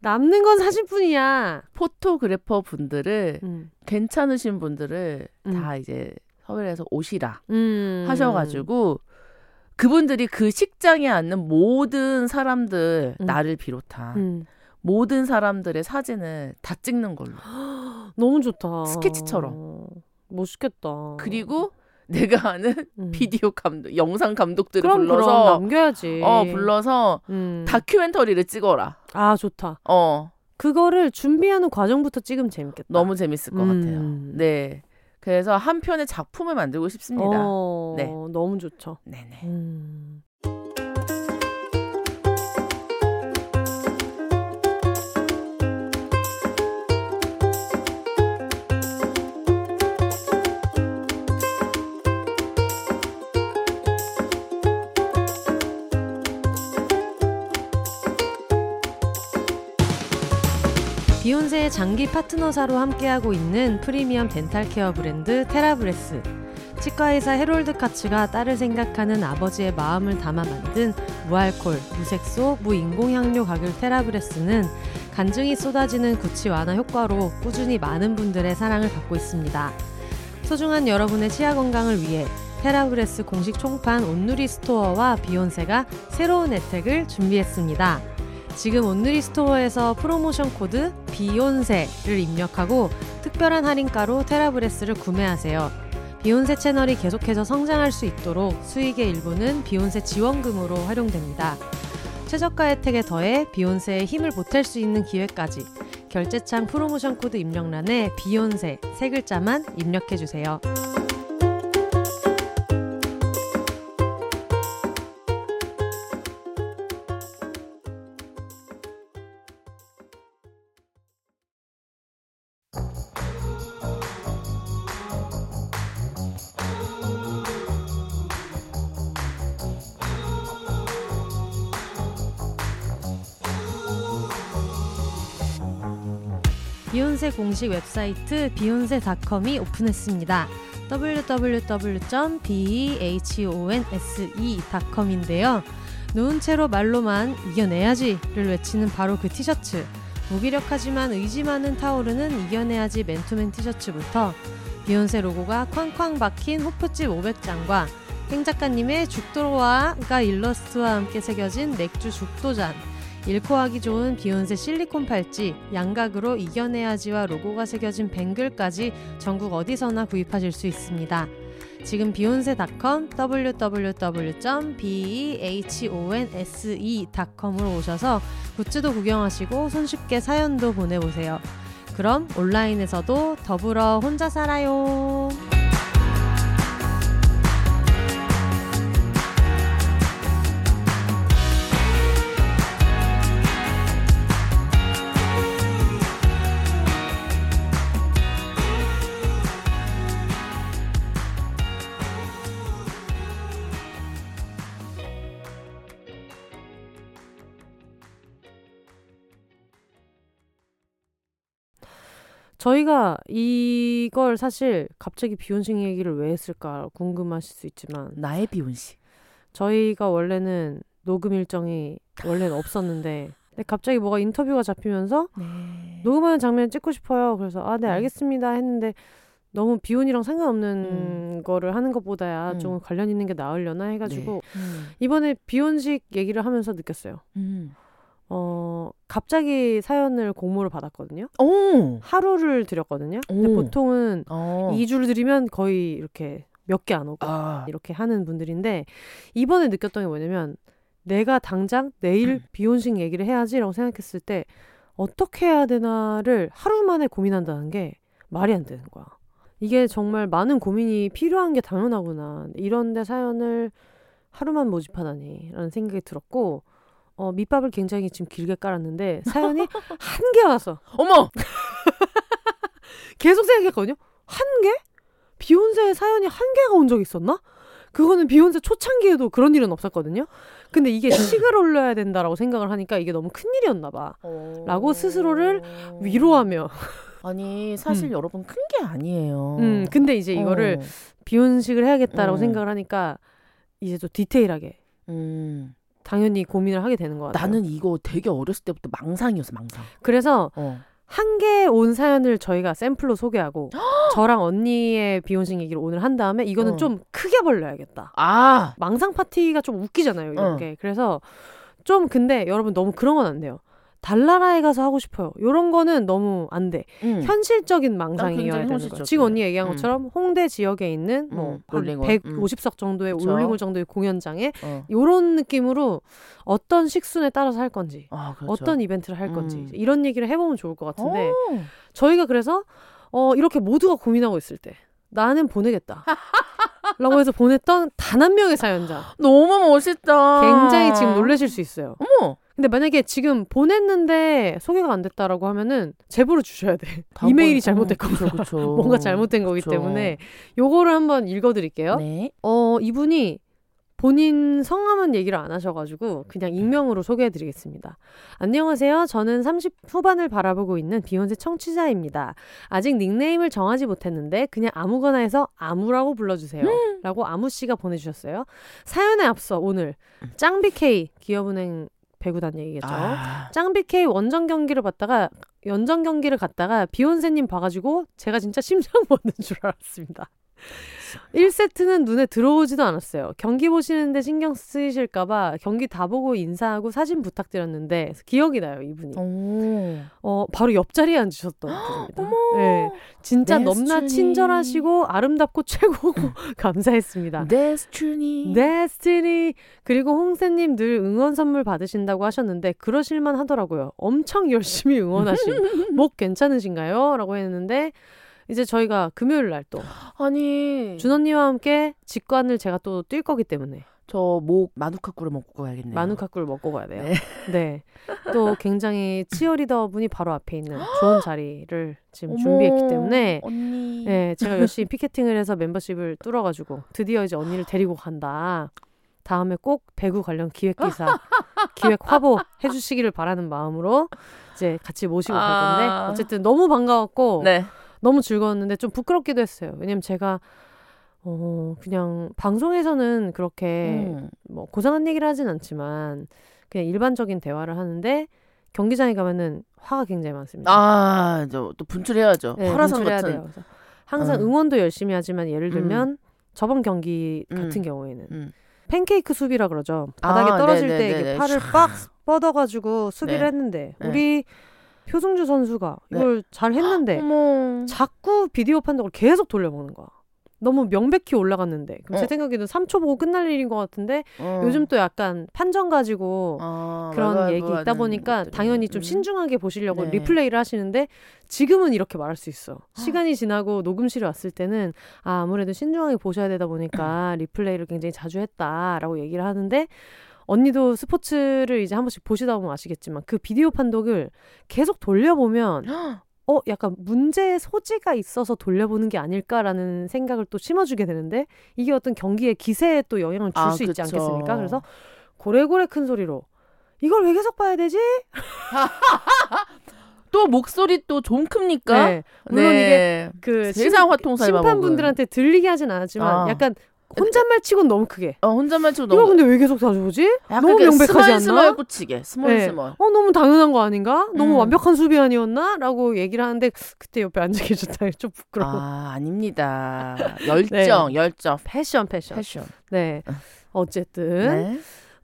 남는 건 사진뿐이야. 포토그래퍼 분들을 음. 괜찮으신 분들을 음. 다 이제 서울에서 오시라 음. 하셔가지고 그분들이 그 식장에 앉는 모든 사람들 음. 나를 비롯한 음. 모든 사람들의 사진을 다 찍는 걸로 *gasps* 너무 좋다. 스케치처럼. 멋있겠다. 그리고 내가 아는 음. 비디오 감독 영상 감독들을 그럼 불러서 그럼 남겨야지. 어 불러서 음. 다큐멘터리를 찍어라 아 좋다. 어 그거를 준비하는 과정부터 찍으면 재밌겠다. 너무 재밌을 것 음. 같아요 네 그래서 한 편의 작품을 만들고 싶습니다 어, 네. 너무 좋죠. 네네 음. 비혼세의 장기 파트너사로 함께하고 있는 프리미엄 dental care 브랜드 테라브레스. 치과의사 해롤드 카츠가 딸을 생각하는 아버지의 마음을 담아 만든 무알콜, 무색소, 무인공향료 가글 테라브레스는 간증이 쏟아지는 구취 완화 효과로 꾸준히 많은 분들의 사랑을 받고 있습니다. 소중한 여러분의 치아 건강을 위해 테라브레스 공식 총판 온누리 스토어와 비혼세가 새로운 혜택을 준비했습니다. 지금 온누리 스토어에서 프로모션 코드 비혼세를 입력하고 특별한 할인가로 테라브레스를 구매하세요. 비혼세 채널이 계속해서 성장할 수 있도록 수익의 일부는 비혼세 지원금으로 활용됩니다. 최저가 혜택에 더해 비혼세의 힘을 보탤 수 있는 기회까지 결제창 프로모션 코드 입력란에 비혼세 세 글자만 입력해 주세요. 공식 웹사이트 비욘세닷컴이 오픈했습니다. www.behonse.com인데요. 누운 채로 말로만 이겨내야지를 외치는 바로 그 티셔츠. 무기력하지만 의지 많은 타오르는 이겨내야지 맨투맨 티셔츠부터 비욘세 로고가 쾅쾅 박힌 호프집 500장과 행 작가님의 죽도와가 일러스트와 함께 새겨진 맥주 죽도잔 잃고 하기 좋은 비욘세 실리콘 팔찌, 양각으로 이겨내야지와 로고가 새겨진 뱅글까지 전국 어디서나 구입하실 수 있습니다. 지금 비욘세.com www.behonse.com으로 오셔서 굿즈도 구경하시고 손쉽게 사연도 보내보세요. 그럼 온라인에서도 더불어 혼자 살아요. 저희가 이걸 사실 갑자기 비욘싱 얘기를 왜 했을까 궁금하실 수 있지만 나의 비혼식 저희가 원래는 녹음 일정이 원래는 없었는데 갑자기 뭐가 인터뷰가 잡히면서 네. 녹음하는 장면 찍고 싶어요. 그래서 아, 네, 음. 알겠습니다 했는데 너무 비혼이랑 상관없는 거를 하는 것보다야 음. 좀 관련 있는 게 나으려나 해가지고 음. 이번에 비혼식 얘기를 하면서 느꼈어요. 음. 어, 갑자기 사연을 공모를 받았거든요. 오. 하루를 드렸거든요. 근데 오. 보통은 어. 이 2주를 드리면 거의 이렇게 몇 개 안 오고 아. 이렇게 하는 분들인데 이번에 느꼈던 게 뭐냐면 내가 당장 내일 음. 비혼식 얘기를 해야지라고 생각했을 때 어떻게 해야 되나를 하루 만에 고민한다는 게 말이 안 되는 거야. 이게 정말 많은 고민이 필요한 게 당연하구나. 이런데 사연을 하루만 모집하다니 라는 생각이 들었고 어, 밑밥을 굉장히 지금 길게 깔았는데 사연이 한 개 와서 어머. *laughs* 계속 생각했거든요. 한 개? 비욘세 사연이 한 개가 온 적 있었나? 그거는 비욘세 초창기에도 그런 일은 없었거든요. 근데 이게 식을 올려야 된다라고 생각을 하니까 이게 너무 큰 일이었나 봐. 라고 스스로를 위로하며. 아니 사실 음. 여러분 큰 게 아니에요. 음, 근데 이제 이거를 어. 비혼식을 해야겠다라고 음. 생각을 하니까 이제 또 디테일하게 음. 당연히 고민을 하게 되는 것 같아요. 나는 이거 되게 어렸을 때부터 망상이었어 망상. 그래서 어. 한개 온 사연을 저희가 샘플로 소개하고 *gasps* 저랑 언니의 비혼식 얘기를 오늘 한 다음에 이거는 어. 좀 크게 벌려야겠다. 아. 망상 파티가 좀 웃기잖아요, 어. 게. 그래서 좀 근데 여러분 너무 그런 건 안 돼요. 달나라에 가서 하고 싶어요. 이런 거는 너무 안 돼. 음. 현실적인 망상이어야 되는 거예요. 지금 언니 얘기한 음. 것처럼 홍대 지역에 있는 뭐 음, 한 롤링홀. 150석 정도의 그쵸. 올림홀 정도의 공연장에 어. 이런 느낌으로 어떤 식순에 따라서 할 건지 아, 그렇죠. 어떤 이벤트를 할 건지 음. 이런 얘기를 해보면 좋을 것 같은데 오. 저희가 그래서 어, 이렇게 모두가 고민하고 있을 때 나는 보내겠다. *laughs* 라고 해서 보냈던 단 한 명의 사연자. 너무 멋있다. 굉장히 지금 놀라실 수 있어요. 어머. 근데 만약에 지금 보냈는데 소개가 안 됐다라고 하면은 제보를 주셔야 돼. *laughs* 이메일이 어, 잘못됐거나 그쵸. *laughs* 뭔가 잘못된 거기 그쵸. 때문에 요거를 한번 읽어드릴게요. 네. 어 이분이 본인 성함은 얘기를 안 하셔가지고 그냥 익명으로 소개해드리겠습니다. 안녕하세요. 저는 30 후반을 바라보고 있는 비욘세 청취자입니다. 아직 닉네임을 정하지 못했는데 그냥 아무거나 해서 아무라고 불러주세요. 라고 아무 씨가 보내주셨어요. 사연에 앞서 오늘 짱비K 기업은행 배구단 얘기겠죠. 아. 짱비K 원정 경기를 봤다가 연정 경기를 갔다가 비욘세님 봐가지고 제가 진짜 *laughs* 심장 멎는 줄 알았습니다. 1세트는 눈에 들어오지도 않았어요. 경기 보시는데 신경 쓰이실까봐 경기 다 보고 인사하고 사진 부탁드렸는데 기억이 나요, 이분이. 오. 어, 바로 옆자리에 앉으셨던 분입니다. 네, 진짜 넘나. 친절하시고 아름답고 최고고 *laughs* 감사했습니다. 데스티니. 데스티니 그리고 홍세님 늘 응원 선물 받으신다고 하셨는데 그러실만 하더라고요. 엄청 열심히 응원하심. *laughs* 목 괜찮으신가요? 라고 했는데 이제 저희가 금요일 날 또 아니. 준 언니와 함께 직관을 제가 또 뛸 거기 때문에 저 목 마누카꾸를 먹고 가야겠네요. 마누카꾸를 먹고 가야 돼요. 네. *laughs* 네. 또 굉장히 치어리더 분이 바로 앞에 있는 좋은 자리를 지금 어머, 준비했기 때문에 언니. 네, 제가 열심히 피켓팅을 해서 멤버십을 뚫어 가지고 드디어 이제 언니를 데리고 간다. 다음에 꼭 배구 관련 기획 기사, 기획 화보 해주시기를 바라는 마음으로 이제 같이 모시고 갈 건데 아. 어쨌든 너무 반가웠고 네. 너무 즐거웠는데 좀 부끄럽기도 했어요. 왜냐면 제가 어 그냥 방송에서는 그렇게 음. 뭐 고상한 얘기를 하진 않지만 그냥 일반적인 대화를 하는데 경기장에 가면은 화가 굉장히 많습니다. 아, 저 또 분출해야죠. 네, 화라산 분출해야 같은. 돼요. 항상 음. 응원도 열심히 하지만 예를 들면 저번 경기 같은 음. 경우에는 음. 팬케이크 수비라 그러죠. 바닥에 아, 떨어질 네네네네. 때 이게 팔을 빡 뻗어가지고 수비를 네. 했는데 네. 우리 표승주 선수가 네. 이걸 잘 했는데 어머. 자꾸 비디오 판독을 계속 돌려보는 거야. 너무 명백히 올라갔는데 그럼 제 어. 생각에는 3초 보고 끝날 일인 것 같은데 어. 요즘 또 약간 판정 가지고 어, 그런 얘기 있다 보니까 것들이. 당연히 좀 음. 신중하게 보시려고 네. 리플레이를 하시는데 지금은 이렇게 말할 수 있어. 시간이 지나고 녹음실에 왔을 때는 아, 아무래도 신중하게 보셔야 되다 보니까 *clears throat* 리플레이를 굉장히 자주 했다라고 얘기를 하는데 언니도 스포츠를 이제 한 번씩 보시다 보면 아시겠지만 그 비디오 판독을 계속 돌려보면 *gasps* 어 약간 문제의 소지가 있어서 돌려보는 게 아닐까라는 생각을 또 심어주게 되는데 이게 어떤 경기의 기세에 또 영향을 줄 아, 수 있지. 않겠습니까? 그래서 고래고래 큰 소리로 이걸 왜 계속 봐야 되지? *laughs* 또 목소리 또 좀 큽니까? 네. 물론 이게 그 세상 화통살 심판분들한테 들리게 하진 않았지만 아. 약간 혼잣말 치곤 너무 크게. 어, 혼잣말 치고 이거 너무 근데 왜 계속 자주 보지? 너무 그 명백하지 않나? 스멀 꽂히게 스멀 네. 스멀. 어 너무 당연한 거 아닌가? 너무 음. 완벽한 수비 아니었나? 라고 얘기를 하는데 그때 옆에 앉아 계셨다. *laughs* 좀 부끄러워. 아 아닙니다. 열정 열정 passion passion. passion. 네. 어. 어쨌든 네.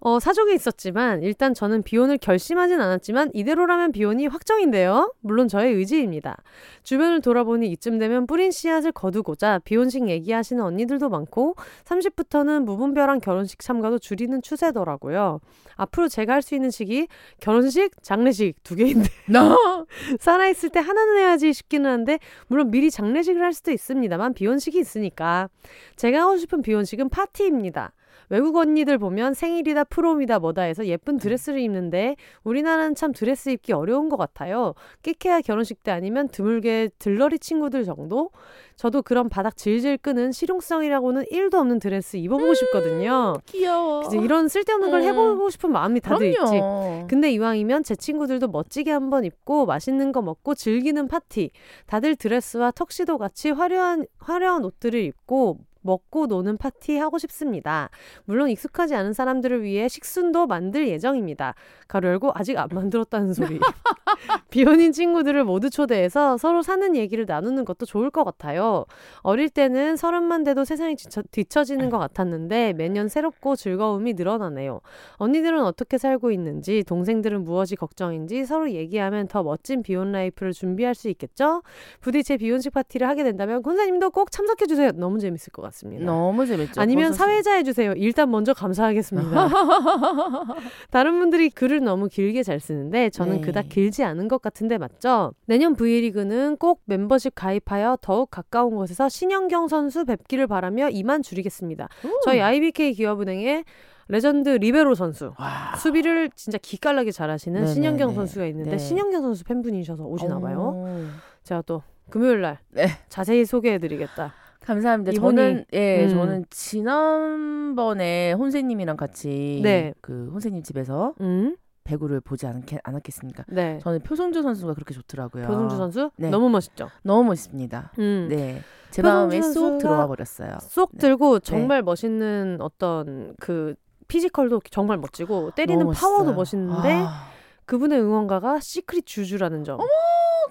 어, 사족이 있었지만 일단 저는 비혼을 결심하진 않았지만 이대로라면 비혼이 확정인데요. 물론 저의 의지입니다. 주변을 돌아보니 이쯤 되면 뿌린 씨앗을 거두고자 비혼식 얘기하시는 언니들도 많고 30부터는 무분별한 결혼식 참가도 줄이는 추세더라고요. 앞으로 제가 할 수 있는 식이 결혼식, 장례식 두 개인데 나 *laughs* 살아있을 때 하나는 해야지 싶기는 한데 물론 미리 장례식을 할 수도 있습니다만 비혼식이 있으니까 제가 하고 싶은 비혼식은 파티입니다. 외국 언니들 보면 생일이다 프롬이다 뭐다 해서 예쁜 드레스를 입는데 우리나라는 참 드레스 입기 어려운 것 같아요. 끼케야 결혼식 때 아니면 드물게 들러리 친구들 정도? 저도 그런 바닥 질질 끄는 실용성이라고는 1도 없는 드레스 입어보고 싶거든요. 귀여워. 이런 쓸데없는 걸 음. 해보고 싶은 마음이 다들 있지. 그럼요. 근데 이왕이면 제 친구들도 멋지게 한번 입고 맛있는 거 먹고 즐기는 파티. 다들 드레스와 턱시도 같이 화려한 화려한 옷들을 입고 먹고 노는 파티 하고 싶습니다. 물론 익숙하지 않은 사람들을 위해 식순도 만들 예정입니다. 가로 열고 아직 안 만들었다는 소리. *laughs* *laughs* 비혼인 친구들을 모두 초대해서 서로 사는 얘기를 나누는 것도 좋을 것 같아요. 어릴 때는 서른만 돼도 세상이 뒤처, 뒤처지는 것 같았는데 매년 새롭고 즐거움이 늘어나네요. 언니들은 어떻게 살고 있는지, 동생들은 무엇이 걱정인지 서로 얘기하면 더 멋진 비혼 life를 준비할 수 있겠죠? 부디 제 비혼식 파티를 하게 된다면 혼세님도 꼭 참석해 주세요. 너무 재밌을 것 같 습니다. 너무 재밌죠. 아니면 벌써 사회자 해주세요. 일단 먼저 감사하겠습니다. *laughs* 다른 분들이 글을 너무 길게 잘 쓰는데 저는 네. 그닥 길지 않은 것 같은데 맞죠? 내년 V리그는 꼭 멤버십 가입하여 더욱 가까운 곳에서 신연경 선수 뵙기를 바라며 이만 줄이겠습니다. 저희 IBK 기업은행에 레전드 리베로 선수 와. 수비를 진짜 기깔나게 잘하시는 네네네. 신연경 선수가 있는데 네. 신연경 선수 팬분이셔서 오시나 봐요. 오. 제가 또 금요일 날 네. 자세히 소개해드리겠다. 감사합니다. 이분이- 저는 예, 음. 저는 지난번에 혼세님이랑 같이 네. 그 혼세님 집에서 음, 배구를 보지 않겠, 않았겠습니까? 네. 저는 표승주 선수가 그렇게 좋더라고요. 표승주 선수 네. 너무 멋있죠. 너무 멋있습니다. 음. 네. 제 마음에 쏙 들어와 버렸어요. 쏙 네. 들고 정말 멋있는 어떤 그 physical도 정말 멋지고 때리는 파워도. 멋있는데 아, 그분의 응원가가 시크릿 쥬쥬라는 점.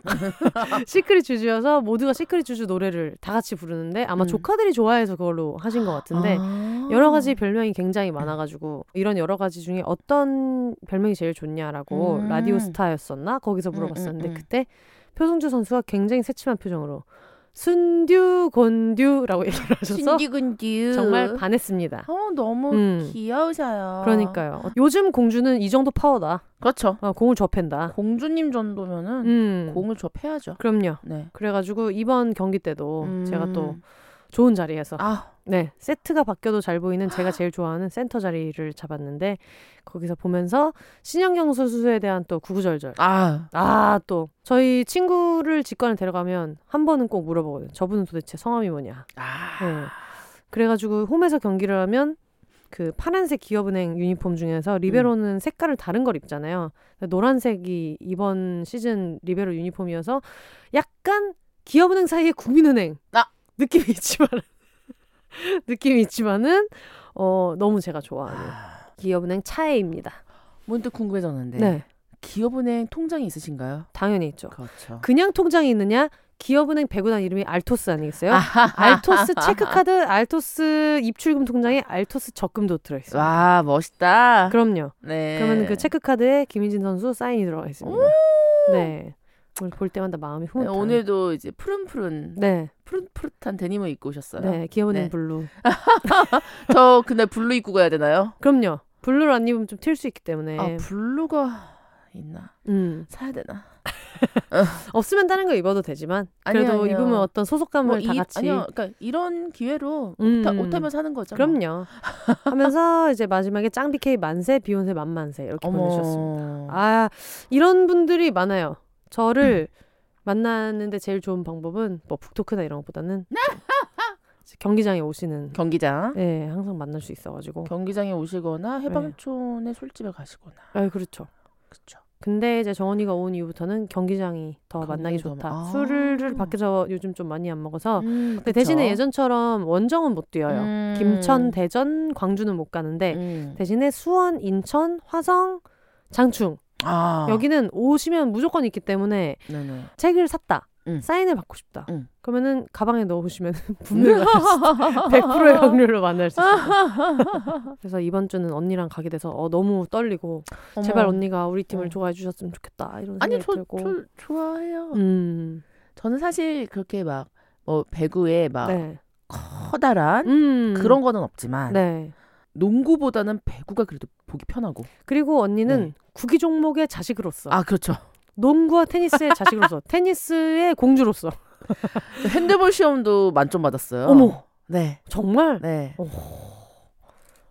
*laughs* 시크릿 쥬쥬여서 모두가 시크릿 쥬쥬 노래를 다 같이 부르는데 아마 음. 조카들이 좋아해서 그걸로 하신 것 같은데 아. 여러 가지 별명이 굉장히 많아가지고 이런 여러 가지 중에 어떤 별명이 제일 좋냐라고 음. 라디오 스타였었나 거기서 음, 물어봤었는데 음, 음. 그때 표승주 선수가 굉장히 새침한 표정으로 순듀 곤듀라고 얘기를 하셔서 신기근듀 정말 반했습니다. 어 너무 음. 귀여우셔요. 그러니까요. 요즘 공주는 이 정도 파워다. 그렇죠. 어, 공을 접한다. 공주님 정도면은 음. 공을 접해야죠. 그럼요. 네. 그래가지고 이번 경기 때도 음. 제가 또 좋은 자리에서. 아. 네 세트가 바뀌어도 잘 보이는 제가 제일 좋아하는 센터 자리를 잡았는데 거기서 보면서 신영경 선수에 대한 또 구구절절. 아, 아또 저희 친구를 직관에 데려가면 한 번은 꼭 물어보거든요. 저분은 도대체 성함이 뭐냐. 아. 네. 그래가지고 홈에서 경기를 하면 그 파란색 기업은행 유니폼 중에서 리베로는 색깔을 다른 걸 입잖아요. 노란색이 이번 시즌 리베로 유니폼이어서 약간 기업은행 사이에 국민은행. 아. 느낌이 있지만 *laughs* 느낌이 있지만은 어 너무 제가 좋아하는 아. 기업은행 최애입니다. 문득 궁금해졌는데 네. 기업은행 통장이 있으신가요? 당연히 있죠. 그렇죠. 그냥 통장이 있느냐? 기업은행 배구단 이름이 알토스 아니겠어요? 알토스 체크카드, 알토스 입출금 통장에 알토스 적금도 들어있어요. 와 멋있다. 그럼요. 네. 그러면 그 체크카드에 김희진 선수 사인이 들어가 있습니다. 네. 오늘 볼 때마다 마음이 네, 흐뭇한. 오늘도 이제 푸른푸른 네, 푸릇푸릇한 데님을 입고 오셨어요. 네, 기업은행 네. blue. *laughs* 저 그날 blue 입고 가야 되나요? 그럼요. blue를 안 입으면 좀 튈 수 있기 때문에. 아 blue가 있나? 음. 사야 되나? *laughs* 없으면 다른 거 입어도 되지만 그래도 아니요, 아니요. 입으면 어떤 소속감을 뭐 다 이- 같이. 아니요, 그러니까 이런 기회로 음. 옷, 옷하면 사는 거죠. 그럼요. 하면서 이제 마지막에 짱비케이 만세, 비혼세 만만세 이렇게 보내주셨습니다. 아 이런 분들이 많아요. 저를 만나는데 제일 좋은 방법은 뭐 book talk나 이런 것보다는 *laughs* 경기장에 오시는 경기장. 네 항상 만날 수 있어가지고 경기장에 오시거나 해방촌의 술집에 가시거나. 아 그렇죠. 그렇죠. 근데 이제 정원이가 온 이후부터는 경기장이 더 만나기 경기장이 더 좋다. 마- 아. 술을 밖에서 요즘 좀 많이 안 먹어서. 음, 근데 대신에 예전처럼 원정은 못 뛰어요. 음. 김천, 대전, 광주는 못 가는데 음. 대신에 수원, 인천, 화성, 장충 아. 여기는 오시면 무조건 있기 때문에 네네. 책을 샀다. 음. 사인을 받고 싶다. 음. 그러면은 가방에 넣으시면 *laughs* 분명히 만날 수 있어요. 100%의 *laughs* 확률로 만날 수 있어요. *laughs* 그래서 이번 주는 언니랑 가게 돼서 어, 너무 떨리고 어머. 제발 언니가 우리 팀을 어. 좋아해 주셨으면 좋겠다 이런 생각이 아니 저, 들고. 저 좋아해요. 음. 저는 사실 그렇게 막 뭐 배구에 막 네. 커다란 음. 그런 거는 없지만 네. 농구보다는 배구가 그래도 보기 편하고. 그리고 언니는 네. 구기 종목의 자식으로서 아 그렇죠. 농구와 테니스의 자식으로서 *laughs* 테니스의 공주로서 *laughs* 핸드볼 시험도 만점 받았어요. 어머. 네. 정말 네.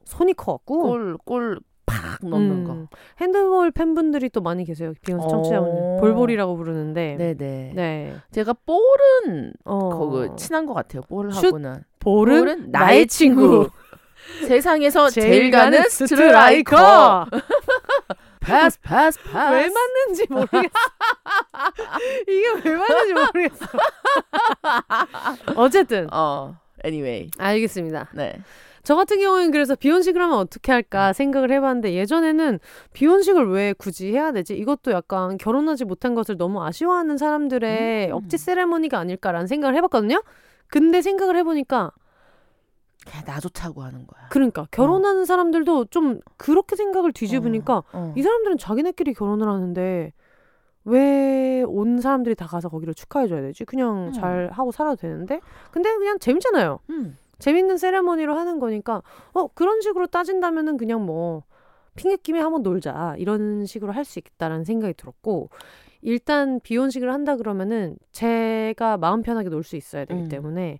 손이 커갖고 골 골 팍 넣는 거. 음, 핸드볼 팬분들이 또 많이 계세요. 비혼세 어. 청취자분들 볼볼이라고 부르는데 네네. 네. 제가 볼은 어. 그거 친한 것 같아요. 슛, 볼하고는. 볼은, 볼은 나의 친구. 세상에서 제일 가는 스트라이커. *laughs* 패스 패스 패스. 왜 맞는지 모르겠어. *laughs* 이게 왜 맞는지 모르겠어. *laughs* 어쨌든 어. anyway. 알겠습니다. 네. 저 같은 경우에는 그래서 비혼식을 하면 어떻게 할까 생각을 해봤는데 예전에는 비혼식을 왜 굳이 해야 되지? 이것도 약간 결혼하지 못한 것을 너무 아쉬워하는 사람들의 음. 억지 세레머니가 아닐까라는 생각을 해봤거든요. 근데 생각을 해보니까 나 좋자고 하는 거야. 그러니까 결혼하는 사람들도 좀 그렇게 생각을 뒤집으니까 어. 이 사람들은 자기네끼리 결혼을 하는데 왜 온 사람들이 다 가서 거기를 축하해줘야 되지? 그냥 음. 잘 하고 살아도 되는데 근데 그냥 재밌잖아요. 음. 재밌는 세레머니로 하는 거니까 어 그런 식으로 따진다면은 그냥 뭐 핑계김에 한번 놀자 이런 식으로 할 수 있다라는 생각이 들었고 일단 비혼식을 한다 그러면은 제가 마음 편하게 놀 수 있어야 되기 음. 때문에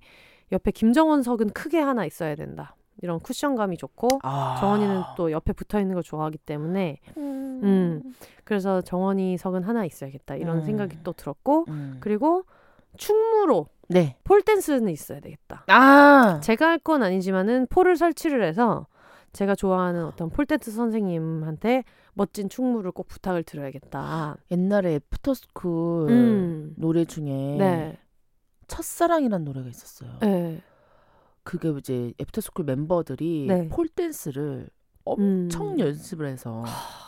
옆에 김정원석은 크게 하나 있어야 된다 이런 쿠션감이 좋고 아. 정원이는 또 옆에 붙어 있는 걸 좋아하기 때문에 음. 그래서 정원이 석은 하나 있어야겠다 이런 음. 생각이 또 들었고 음. 그리고 축무로 네. 폴 댄스는 있어야 되겠다. 아. 제가 할 건 아니지만은 폴을 설치를 해서 제가 좋아하는 어떤 폴댄스 선생님한테 멋진 축무를 꼭 부탁을 드려야겠다. 옛날에 애프터스쿨 음. 노래 중에 네. 첫사랑이라는 노래가 있었어요. 네. 그게 이제 애프터스쿨 멤버들이 네. 폴 댄스를 음. 엄청 연습을 해서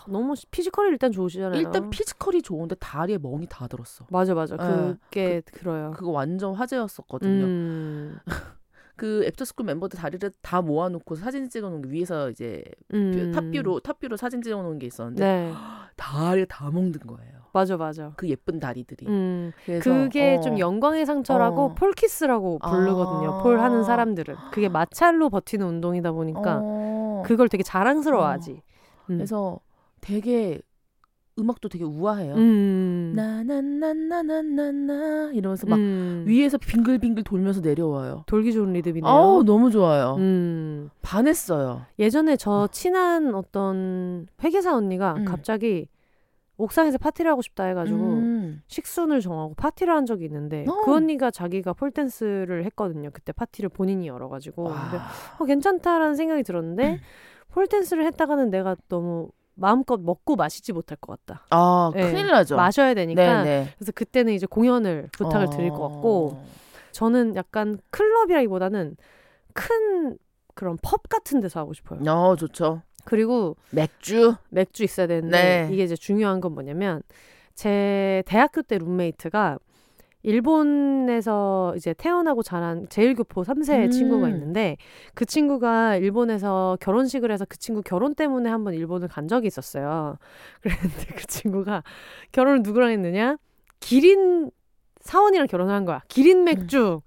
너무 피지컬이 일단 좋으시잖아요. 일단 피지컬이 좋은데 다리에 멍이 다 들었어. 맞아 맞아. 예. 그게 들어요. 그거 완전 화제였었거든요. 음. 그 애프터스쿨 멤버들 다리를 다 모아놓고 사진 찍어놓은 게 위에서 이제 음. 탑뷰로 탑뷰로 사진 찍어놓은 게 있었는데 네. 다리에 *gasps* 다 멍든 거예요. 맞아 맞아. 그 예쁜 다리들이. 음. 그게 어, 좀 영광의 상처라고 어. pole kiss라고 부르거든요. 아. 폴 하는 사람들은. 그게 마찰로 버티는 운동이다 보니까 어, 그걸 되게 자랑스러워하지. 음. 그래서 되게 음악도 되게 우아해요. 음. 나나나나나나나 이러면서 막 음. 위에서 빙글빙글 돌면서 내려와요. 돌기 좋은 리듬이네요. 아우 너무 좋아요. 음. 반했어요. 예전에 저 친한 어떤 회계사 언니가 음. 갑자기 옥상에서 파티를 하고 싶다 해가지고 음. 식순을 정하고 파티를 한 적이 있는데 어. 그 언니가 자기가 폴댄스를 했거든요. 그때 파티를 본인이 열어가지고 근데 와. 어, 괜찮다라는 생각이 음. 들었는데 *laughs* 폴댄스를 했다가는 내가 너무 마음껏 먹고 마시지 못할 것 같다. 아 네. 큰일 나죠. 마셔야 되니까 네네. 그래서 그때는 이제 공연을 부탁을 드릴 것 같고 저는 약간 클럽이라기보다는 큰 그런 펍 같은 데서 하고 싶어요. 어 좋죠. 그리고 맥주. 맥주 있어야 되는데 네. 이게 이제 중요한 건 뭐냐면 제 대학교 때 룸메이트가 일본에서 이제 태어나고 자란 제일교포 3세 음. 친구가 있는데 그 친구가 일본에서 결혼식을 해서 그 친구 결혼 때문에 한번 일본을 간 적이 있었어요. *laughs* 그랬는데 그 친구가 결혼을 누구랑 했느냐? 기린 사원이랑 결혼을 한 거야. 기린 맥주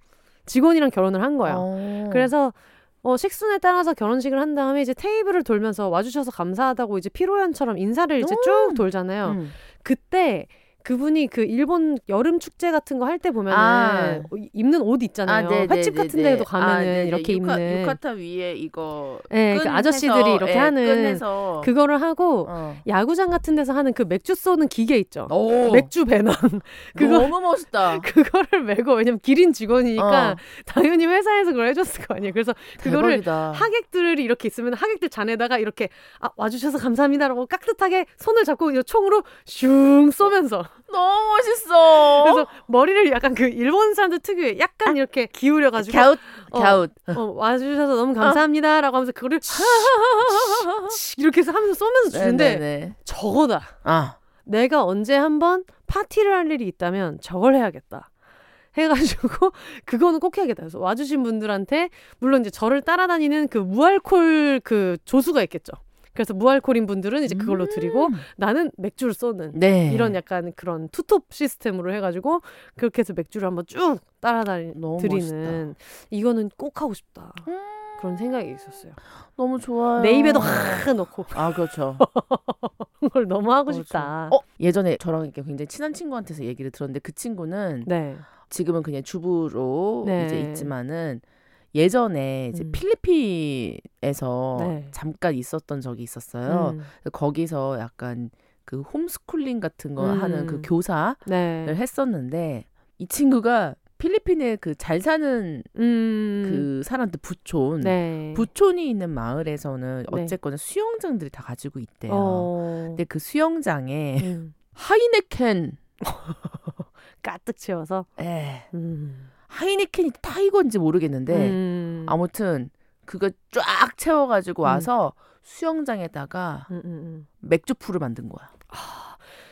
직원이랑 결혼을 한 거예요. 어. 그래서 어, 식순에 따라서 결혼식을 한 다음에 이제 테이블을 돌면서 와주셔서 감사하다고 이제 피로연처럼 인사를 이제 쭉 돌잖아요. 음. 그때 그분이 그 일본 여름 축제 같은 거 할 때 보면은 아. 입는 옷 있잖아요. 네, 네, 횟집 네, 같은 네. 데도 가면은 아, 네, 네. 이렇게 유카, 입는 유카타 위에 이거 네, 그끈 아저씨들이 이렇게 예, 하는 끈해서 그거를 하고 어. 야구장 같은 데서 하는 그 맥주 쏘는 기계 있죠. 오, 맥주 배낭 *laughs* 그거 너무 멋있다. *laughs* 그거를 메고 왜냐면 기린 직원이니까 어. 당연히 회사에서 그걸 해줬을 거 아니에요. 그래서 그거를 대박이다. 하객들이 이렇게 있으면 하객들 잔에다가 이렇게 아, 와주셔서 감사합니다라고 깍듯하게 손을 잡고 이 총으로 슝 쏘면서 너무 멋있어. 그래서 머리를 약간 그 일본 사람들 특유의 약간 이렇게 기울여가지고 갸웃 어, 갸웃. 어, 와주셔서 너무 감사합니다라고 하면서 그거를 이렇게 해서 하면서 쏘면서 주는데 네네네. 저거다. 아 내가 언제 한번 파티를 할 일이 있다면 저걸 해야겠다. 해가지고 *laughs* 그거는 꼭 해야겠다. 그래서 와주신 분들한테 물론 이제 저를 따라다니는 그 무알콜 그 조수가 있겠죠. 그래서 무알콜인 분들은 이제 그걸로 드리고 나는 맥주를 쏘는 네. 이런 약간 그런 투톱 시스템으로 해가지고 그렇게 해서 맥주를 한번 쭉 따라다니 드리는 이거는 꼭 하고 싶다. 음. 그런 생각이 있었어요. 너무 좋아요. 내 입에도 확 넣고 아 그렇죠. *laughs* 그걸 너무 하고 그렇죠. 싶다. 어 예전에 저랑 이렇게 굉장히 친한 친구한테서 얘기를 들었는데 그 친구는 네. 지금은 그냥 주부로 네. 이제 있지만은 예전에 이제 음. 필리핀에서 네. 잠깐 있었던 적이 있었어요. 음. 거기서 약간 그 홈스쿨링 같은 거 음. 하는 그 교사를 네. 했었는데 이 친구가 필리핀에 그 잘 사는 음. 그 사람들 부촌 네. 부촌이 있는 마을에서는 네. 어쨌거나 수영장들이 다 가지고 있대요. 어. 근데 그 수영장에 음. 하이네켄 *laughs* 가득 채워서. 에 음. 하이네켄인지 타이거인지 모르겠는데 음. 아무튼 그거 쫙 채워가지고 와서 수영장에다가 음, 음, 음. 맥주풀을 만든 거야.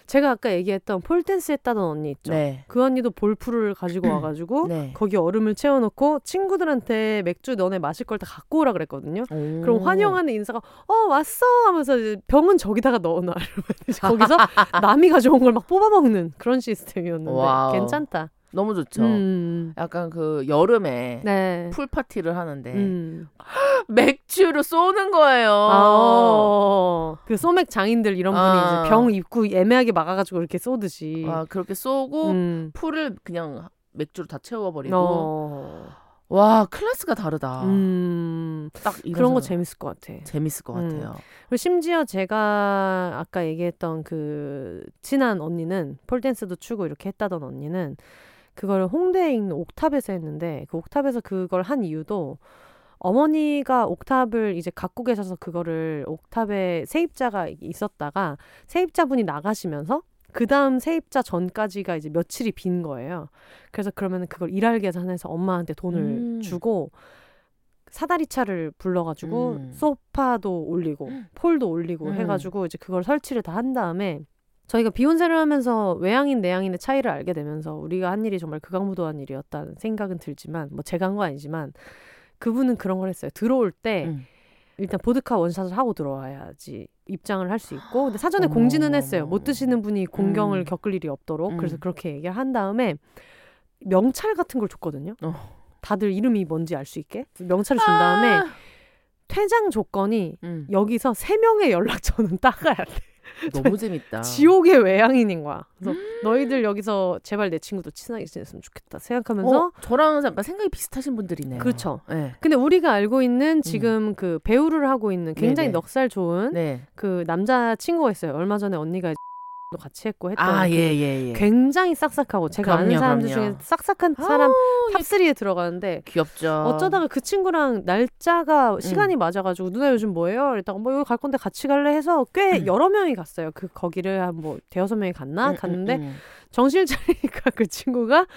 제가 아까 얘기했던 폴댄스 했다던 언니 있죠. 네. 그 언니도 볼풀을 가지고 와가지고 네. 거기 얼음을 채워놓고 친구들한테 맥주 너네 마실 걸 다 갖고 오라 그랬거든요. 그럼 환영하는 인사가 어 왔어 하면서 이제 병은 저기다가 넣어놔 *laughs* 거기서 남이 가져온 걸 막 뽑아 먹는 그런 시스템이었는데 wow. 괜찮다. 너무 좋죠. 음. 약간 그 여름에 네. 풀 파티를 하는데 음. *gasps* 맥주로 쏘는 거예요. 아, 그 소맥 장인들 이런 분이 아. 이제 병 입구 애매하게 막아가지고 이렇게 쏘듯이. 아, 그렇게 쏘고 음. 풀을 그냥 맥주로 다 채워버리고 어. 와 클래스가 다르다. 음. 딱 이런 그런 거 재밌을 것 같아. 재밌을 것 음. 같아요. 그리고 심지어 제가 아까 얘기했던 그 친한 언니는 폴댄스도 추고 이렇게 했다던 언니는 그걸 홍대에 있는 옥탑에서 했는데 그 옥탑에서 그걸 한 이유도 어머니가 옥탑을 이제 갖고 계셔서 그거를 옥탑에 세입자가 있었다가 세입자분이 나가시면서 그 다음 세입자 전까지가 이제 며칠이 빈 거예요. 그래서 그러면은 그걸 일할 계산해서 엄마한테 돈을 음. 주고 사다리 차를 불러가지고 음. 소파도 올리고 폴도 올리고 음. 해가지고 이제 그걸 설치를 다 한 다음에 저희가 비혼세를 하면서 외향인 내향인의 차이를 알게 되면서 우리가 한 일이 정말 극악무도한 일이었다는 생각은 들지만 뭐 제가 한 거 아니지만 그분은 그런 걸 했어요. 들어올 때 음. 일단 보드카 원샷을 하고 들어와야지 입장을 할 수 있고 근데 사전에 *gasps* 어머, 공지는 했어요. 어머. 못 드시는 분이 공경을 음. 겪을 일이 없도록 음. 그래서 그렇게 얘기를 한 다음에 명찰 같은 걸 줬거든요. 어. 다들 이름이 뭔지 알 수 있게 명찰을 준 다음에 아. 퇴장 조건이 음. 여기서 세 명의 연락처는 *laughs* 따가야 돼. *laughs* 너무 재밌다. 지옥의 외향인인 거야. 그래서 너희들 여기서 제발 내 친구도 친하게 지냈으면 좋겠다 생각하면서 어, 저랑 약간 생각이 비슷하신 분들이네요. 그렇죠. 네. 근데 우리가 알고 있는 지금 그 배우를 하고 있는 굉장히 음. 네네. 넉살 좋은 네. 그 남자 친구가 있어요. 얼마 전에 언니가 도 같이 했고 했던 아, 그 예, 예, 예. 굉장히 싹싹하고 제가 아는 그럼요, 사람들 그럼요. 중에 싹싹한 사람 아우, top 3에 들어가는데 귀엽죠. 어쩌다가 그 친구랑 날짜가 시간이 맞아가지고 누나 요즘 뭐해요? 이랬다가 뭐 여기 갈 건데 같이 갈래 해서 꽤 음. 여러 명이 갔어요. 그 거기를 한 뭐 대여섯 명이 갔나 음, 갔는데 음, 음. 정신 차리니까 그 친구가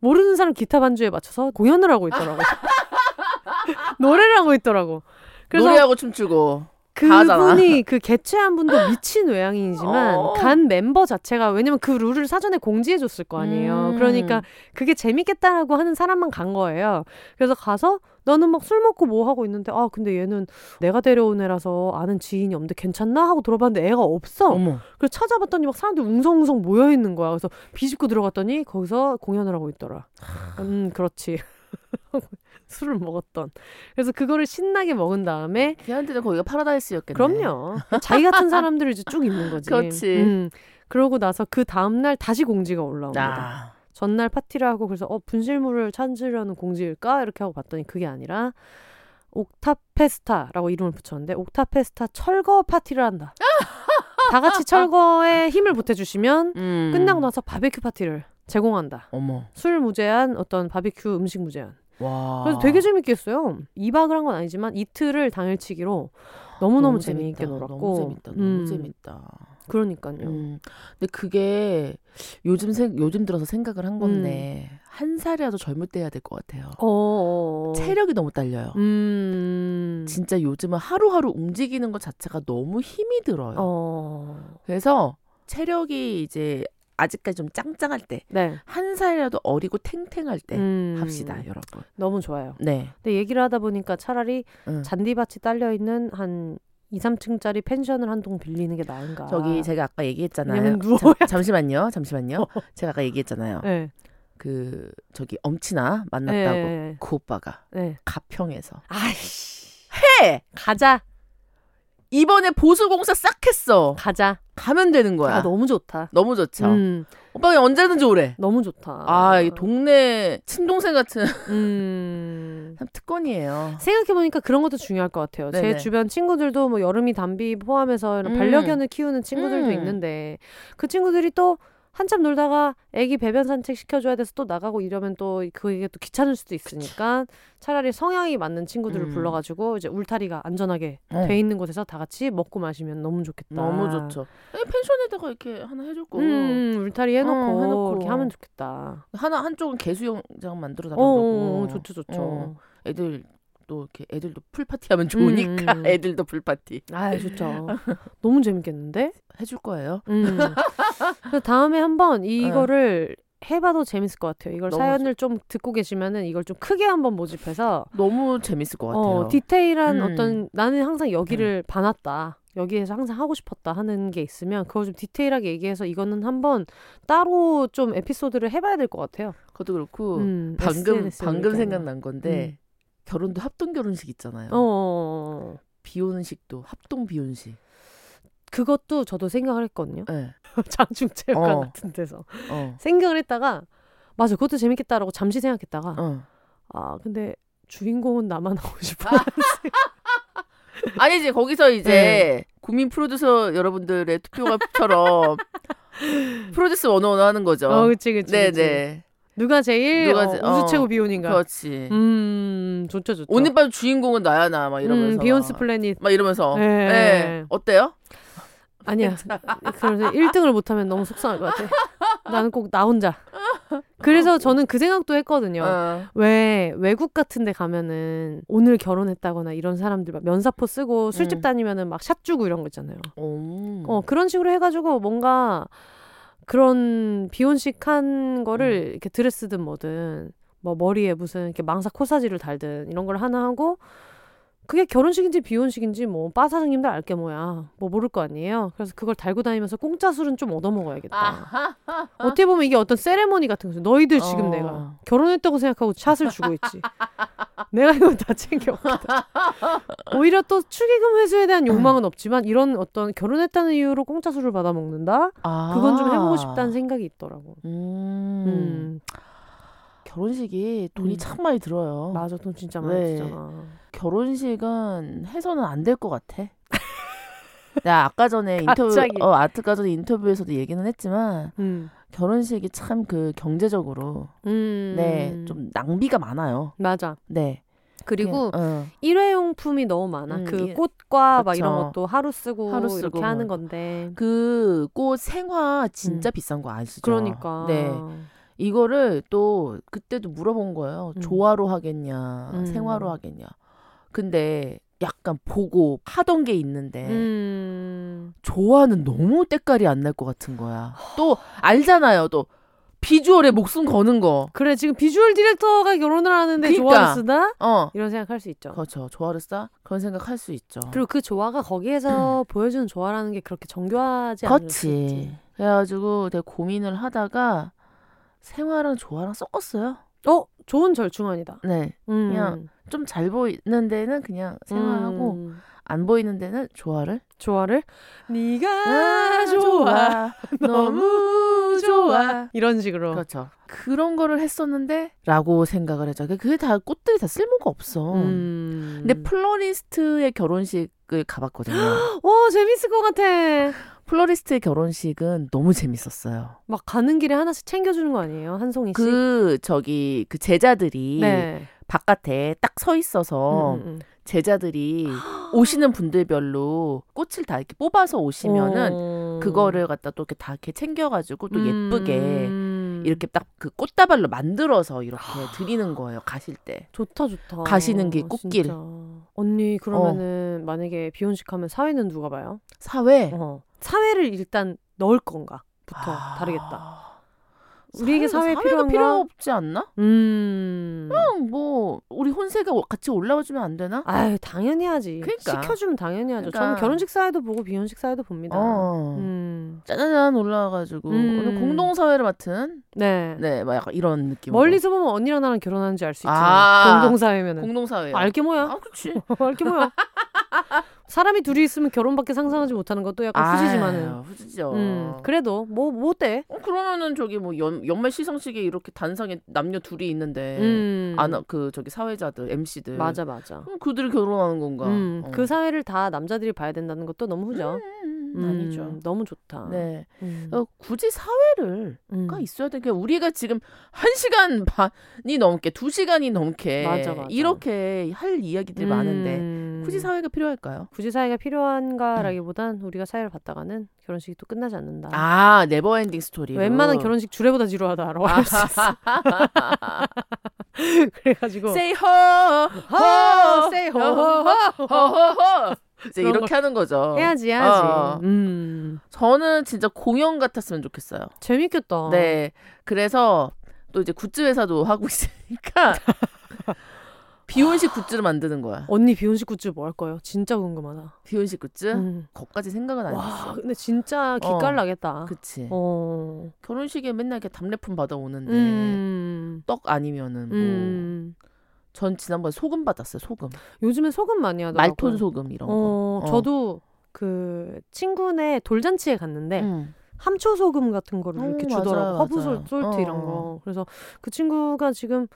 모르는 사람 기타 반주에 맞춰서 공연을 하고 있더라고. *laughs* 노래를 하고 있더라고. 그래서 노래하고 춤추고. 그분이 그 개최한 분도 미친 외향인이지만 어. 간 멤버 자체가 왜냐면 그 룰을 사전에 공지해 줬을 거 아니에요. 음. 그러니까 그게 재밌겠다라고 하는 사람만 간 거예요. 그래서 가서 너는 막 술 먹고 뭐 하고 있는데 아 근데 얘는 내가 데려온 애라서 아는 지인이 없는데 괜찮나 하고 들어봤는데 애가 없어. 어머. 그래서 찾아봤더니 막 사람들 웅성웅성 모여 있는 거야. 그래서 비집고 들어갔더니 거기서 공연을 하고 있더라. 음 그렇지. *laughs* 술을 먹었던. 그래서 그거를 신나게 먹은 다음에 걔한테는 거기가 파라다이스였겠네. 그럼요. 자기 같은 사람들이 이제 쭉 있는 거지. 그렇지. 음. 그러고 나서 그 다음 날 다시 공지가 올라옵니다. 아. 전날 파티를 하고 그래서 어 분실물을 찾으려는 공지일까 이렇게 하고 봤더니 그게 아니라 옥타페스타라고 이름을 붙였는데 옥타페스타 철거 파티를 한다. *laughs* 다 같이 철거에 힘을 보태주시면 음. 끝나고 나서 바베큐 파티를 제공한다. 어머. 술 무제한, 어떤 바베큐 음식 무제한. 와. 그래서 되게 재밌게 했어요. 2박을 한 건 아니지만 이틀을 당일치기로 너무너무 너무 재미있게 재밌다. 놀았고. 너무 재밌다. 너무 음, 재밌다. 그러니까요. 음. 근데 그게 요즘 생 요즘 들어서 생각을 한 건데 한 살이라도 젊을 때 해야 될 것 같아요. 어, 어, 어. 체력이 너무 딸려요. 음. 진짜 요즘은 하루하루 움직이는 것 자체가 너무 힘이 들어요. 어. 그래서 체력이 이제 아직까지 좀 짱짱할 때, 네. 한 살이라도 어리고 탱탱할 때 음. 합시다, 여러분. 너무 좋아요. 네. 근데 얘기를 하다 보니까 차라리 응. 잔디밭이 딸려 있는 한 2, 3층짜리 펜션을 한 동 빌리는 게 나은가. 저기 제가 아까 얘기했잖아요. 잠, 잠시만요, 잠시만요. 제가 아까 얘기했잖아요. 네. 그 저기 엄친아 만났다고 네. 그 오빠가 네. 가평에서 아이씨. 해 가자. 이번에 보수 공사 싹 했어. 가자. 가면 되는 거야. 아, 너무 좋다. 너무 좋죠. 음. 오빠가 언제든지 오래. 너무 좋다. 아, 이 동네 친동생 같은 음. *laughs* 참 특권이에요. 생각해보니까 그런 것도 중요할 것 같아요. 제 네네. 주변 친구들도 뭐 여름이 담비 포함해서 이런 음. 반려견을 키우는 친구들도 음. 있는데 그 친구들이 또 한참 놀다가 애기 배변 산책 시켜줘야 돼서 또 나가고 이러면 또 그게 또 귀찮을 수도 있으니까 차라리 성향이 맞는 친구들을 음. 불러가지고 이제 울타리가 안전하게 어. 돼 있는 곳에서 다 같이 먹고 마시면 너무 좋겠다. 너무 좋죠. 펜션에다가 이렇게 하나 해줄 거. 음, 울타리 해놓고, 어, 해놓고. 이렇게 하면 좋겠다. 하나 한쪽은 개수영장 만들어 어, 달라고. 어, 어, 좋죠, 좋죠. 어. 애들 또 이렇게 애들도 풀 파티 하면 좋으니까 음, 음. 애들도 풀 파티 아, 좋죠. *laughs* 너무 재밌겠는데? 해줄 거예요. 음. 다음에 한번 이거를 해봐도 재밌을 것 같아요. 이걸 사연을 좀 듣고 계시면은 이걸 좀 크게 한번 모집해서 너무 재밌을 것 같아요. 어, 디테일한 음. 어떤 나는 항상 여기를 봐놨다. 여기에서 항상 하고 싶었다 하는 게 있으면 그걸 좀 디테일하게 얘기해서 이거는 한번 따로 좀 에피소드를 해봐야 될 것 같아요. 그것도 그렇고 음, 방금 SNS 에 방금. 생각난 건데 결혼도 합동 결혼식 있잖아요. 어, 어, 어. 비혼식도 합동 비혼식. 그것도 저도 생각을 했거든요. *laughs* 네. 장충체육관 어. 같은 데서 어. 생각을 했다가 맞아 그것도 재밌겠다라고 잠시 생각했다가 어. 아 근데 주인공은 나만 하고 싶어. *laughs* 아니지 거기서 이제 국민 프로듀서 여러분들의 투표가처럼 *laughs* 프로듀스 원어원 하는 거죠. 어, 그치, 그치. 네네. 누가 제일 누가 어, 제- 우주 어, 최고 비혼인가? 그렇지. 음, 좋죠, 좋죠. 오늘 밤 주인공은 나야 나 막 이러면서 음, 비혼스 막, 플래닛. 막 이러면서 네. 네. 어때요? 아니야. 그래서 1등을 못하면 너무 속상할 것 같아. 나는 꼭 나 혼자. 그래서 저는 그 생각도 했거든요. 어. 왜 외국 같은 데 가면은 오늘 결혼했다거나 이런 사람들 막 면사포 쓰고 술집 음. 다니면은 막 샷 주고 이런 거 있잖아요. 오. 어, 그런 식으로 해가지고 뭔가 그런 비혼식 한 거를 음. 이렇게 드레스든 뭐든 뭐 머리에 무슨 이렇게 망사 코사지를 달든 이런 걸 하나 하고 그게 결혼식인지 비혼식인지 뭐바 사장님들 알게 뭐야 뭐 모를 거 아니에요. 그래서 그걸 달고 다니면서 공짜 술은 좀 얻어 먹어야겠다. 아하. 어떻게 보면 이게 어떤 세레모니 같은 거죠. 너희들 지금 어. 내가 결혼했다고 생각하고 샷을 주고 있지. 내가 이거 다 챙겨왔다. *laughs* 오히려 또 축의금 회수에 대한 욕망은 없지만 이런 어떤 결혼했다는 이유로 공짜 술을 받아 먹는다. 아. 그건 좀 해보고 싶다는 생각이 있더라고. 음. 음, 결혼식이 돈이 음. 참 많이 들어요. 맞아, 돈 진짜 많이 네. 들잖아. 결혼식은 해서는 안 될 것 같아. *laughs* 내가 아까 전에 인터뷰. 어, 아까 전에 인터뷰에서도 얘기는 했지만 음, 결혼식이 참 그 경제적으로 음, 네좀 낭비가 많아요. 맞아. 네. 그리고 그냥, 어, 일회용품이 너무 많아. 음, 그 예. 꽃과 막 그쵸. 이런 것도 하루 쓰고 하루 쓰고 이렇게 뭐. 하는 건데. 그 꽃 생화 진짜 비싼 거 아시죠? 그러니까. 네. 이거를 또 그때도 물어본 거예요. 음. 조화로 하겠냐, 음. 생화로 하겠냐. 근데 약간 보고 하던 게 있는데 음. 조화는 너무 때깔이 안 날 것 같은 거야. 또 알잖아요. 또 비주얼에 목숨 거는 거. 그래 지금 비주얼 디렉터가 결혼을 하는데 그러니까. 조화를 쓰다? 어. 이런 생각할 수 있죠. 그렇죠. 조화를 싸? 그런 생각 할 수 있죠. 그리고 그 조화가 거기에서 보여주는 조화라는 게 그렇게 정교하지 않을 수 있지. 그래가지고 내가 고민을 하다가 생화랑 조화랑 섞었어요. 어, 좋은 절충안이다. 네. 음. 그냥 좀 잘 보이는 데는 그냥 생화하고 음. 안 보이는 데는 좋아를 좋아를 네가 아, 좋아 *laughs* 너무 좋아 이런 식으로 그렇죠. 그런 거를 했었는데라고 생각을 했죠. 그게 다 꽃들이 다 쓸모가 없어. 음. 근데 플로리스트의 결혼식을 가봤거든요. *gasps* 와 재밌을 것 같아 플로리스트의 결혼식은 너무 재밌었어요. 막 가는 길에 하나씩 챙겨주는 거 아니에요 한 송이씩 그 저기 그 제자들이 네 바깥에 딱 서 있어서 음, 음, 음. 제자들이 *gasps* 오시는 분들별로 꽃을 다 이렇게 뽑아서 오시면은 어. 그거를 갖다 또 이렇게 다 이렇게 챙겨가지고 또 예쁘게 음. 이렇게 딱 그 꽃다발로 만들어서 이렇게 드리는 거예요 가실 때. 좋다 좋다 가시는 길 꽃길. 진짜. 언니 그러면은 만약에 비혼식 하면 사회는 누가 봐요? 사회. 어. 사회를 일단 넣을 건가부터 아. 다르겠다. 우리에게 사회 필요한가? 필요 없지 않나? 음. 그냥 뭐 우리 혼세가 같이 올라와 주면 안 되나? 아유 당연히 하지. 그러니까. 시켜주면 당연히 하죠. 그러니까. 저는 결혼식 사회도 보고 비혼식 사회도 봅니다. 어. 음. 짜자잔 올라와가지고 음. 오늘 공동 사회를 맡은 네. 네, 막 약간 이런 느낌으로 멀리서 보면 언니랑 나랑 결혼하는지 알수 있지. 아. 공동 사회면은. 공동 사회. 알게 뭐야? 아, 그렇지. *laughs* 알게 뭐야? 사람이 둘이 있으면 결혼밖에 상상하지 못하는 것도 약간 후지지만은. 후지죠. 음. 그래도 뭐뭐 어때? 어, 그러면은 저기 뭐 연, 연말 시상식에 이렇게 단상에 남녀 둘이 있는데 음. 안그 저기 사회자들 MC들 맞아 맞아. 그럼 그들이 결혼하는 건가? 음, 어. 그 사회를 다 남자들이 봐야 된다는 것도 너무 후죠. 음, 음, 아니죠. 너무 좋다. 네. 음. 어, 굳이 사회를 음. 가 있어야 돼. 그냥 우리가 지금 한 시간 *laughs* 반이 넘게 두 시간이 넘게 맞아, 맞아. 이렇게 할 이야기들이 많은데 음. 굳이 사회가 필요할까요? 굳이 사회가 필요한가라기보단 우리가 사회를 봤다가는 결혼식이 또 끝나지 않는다. 아 never ending story. 웬만한 결혼식 주례보다 지루하다. 라고 할수 있어. *laughs* 그래가지고 Say ho, ho, say ho, ho, ho. 이제 이렇게 하는 거죠. 해야지 해야지. 어. 음. 저는 진짜 공연 같았으면 좋겠어요. 재밌겠다. 네. 그래서 또 이제 굿즈 회사도 하고 *laughs* 있으니까 비혼식 굿즈를 만드는 거야. 언니 비혼식 굿즈 뭐할 거예요? 진짜 궁금하다. 비혼식 굿즈? 음. 거까지 생각은 안 와, 했어. 근데 진짜 기깔 나겠다. 그치. 어. 결혼식에 맨날 이렇게 답례품 받아오는데 음. 떡 아니면은 뭐. 음. 전 지난번에 소금 받았어요. 소금. 요즘에 소금 많이 하더라고요. 말돈 소금 이런 거. 어, 어. 저도 그 친구네 돌잔치에 갔는데 음. 함초 소금 같은 거를 어, 이렇게 주더라고. 허브 솔-. salt 이런 어. 거. 그래서 그 친구가 지금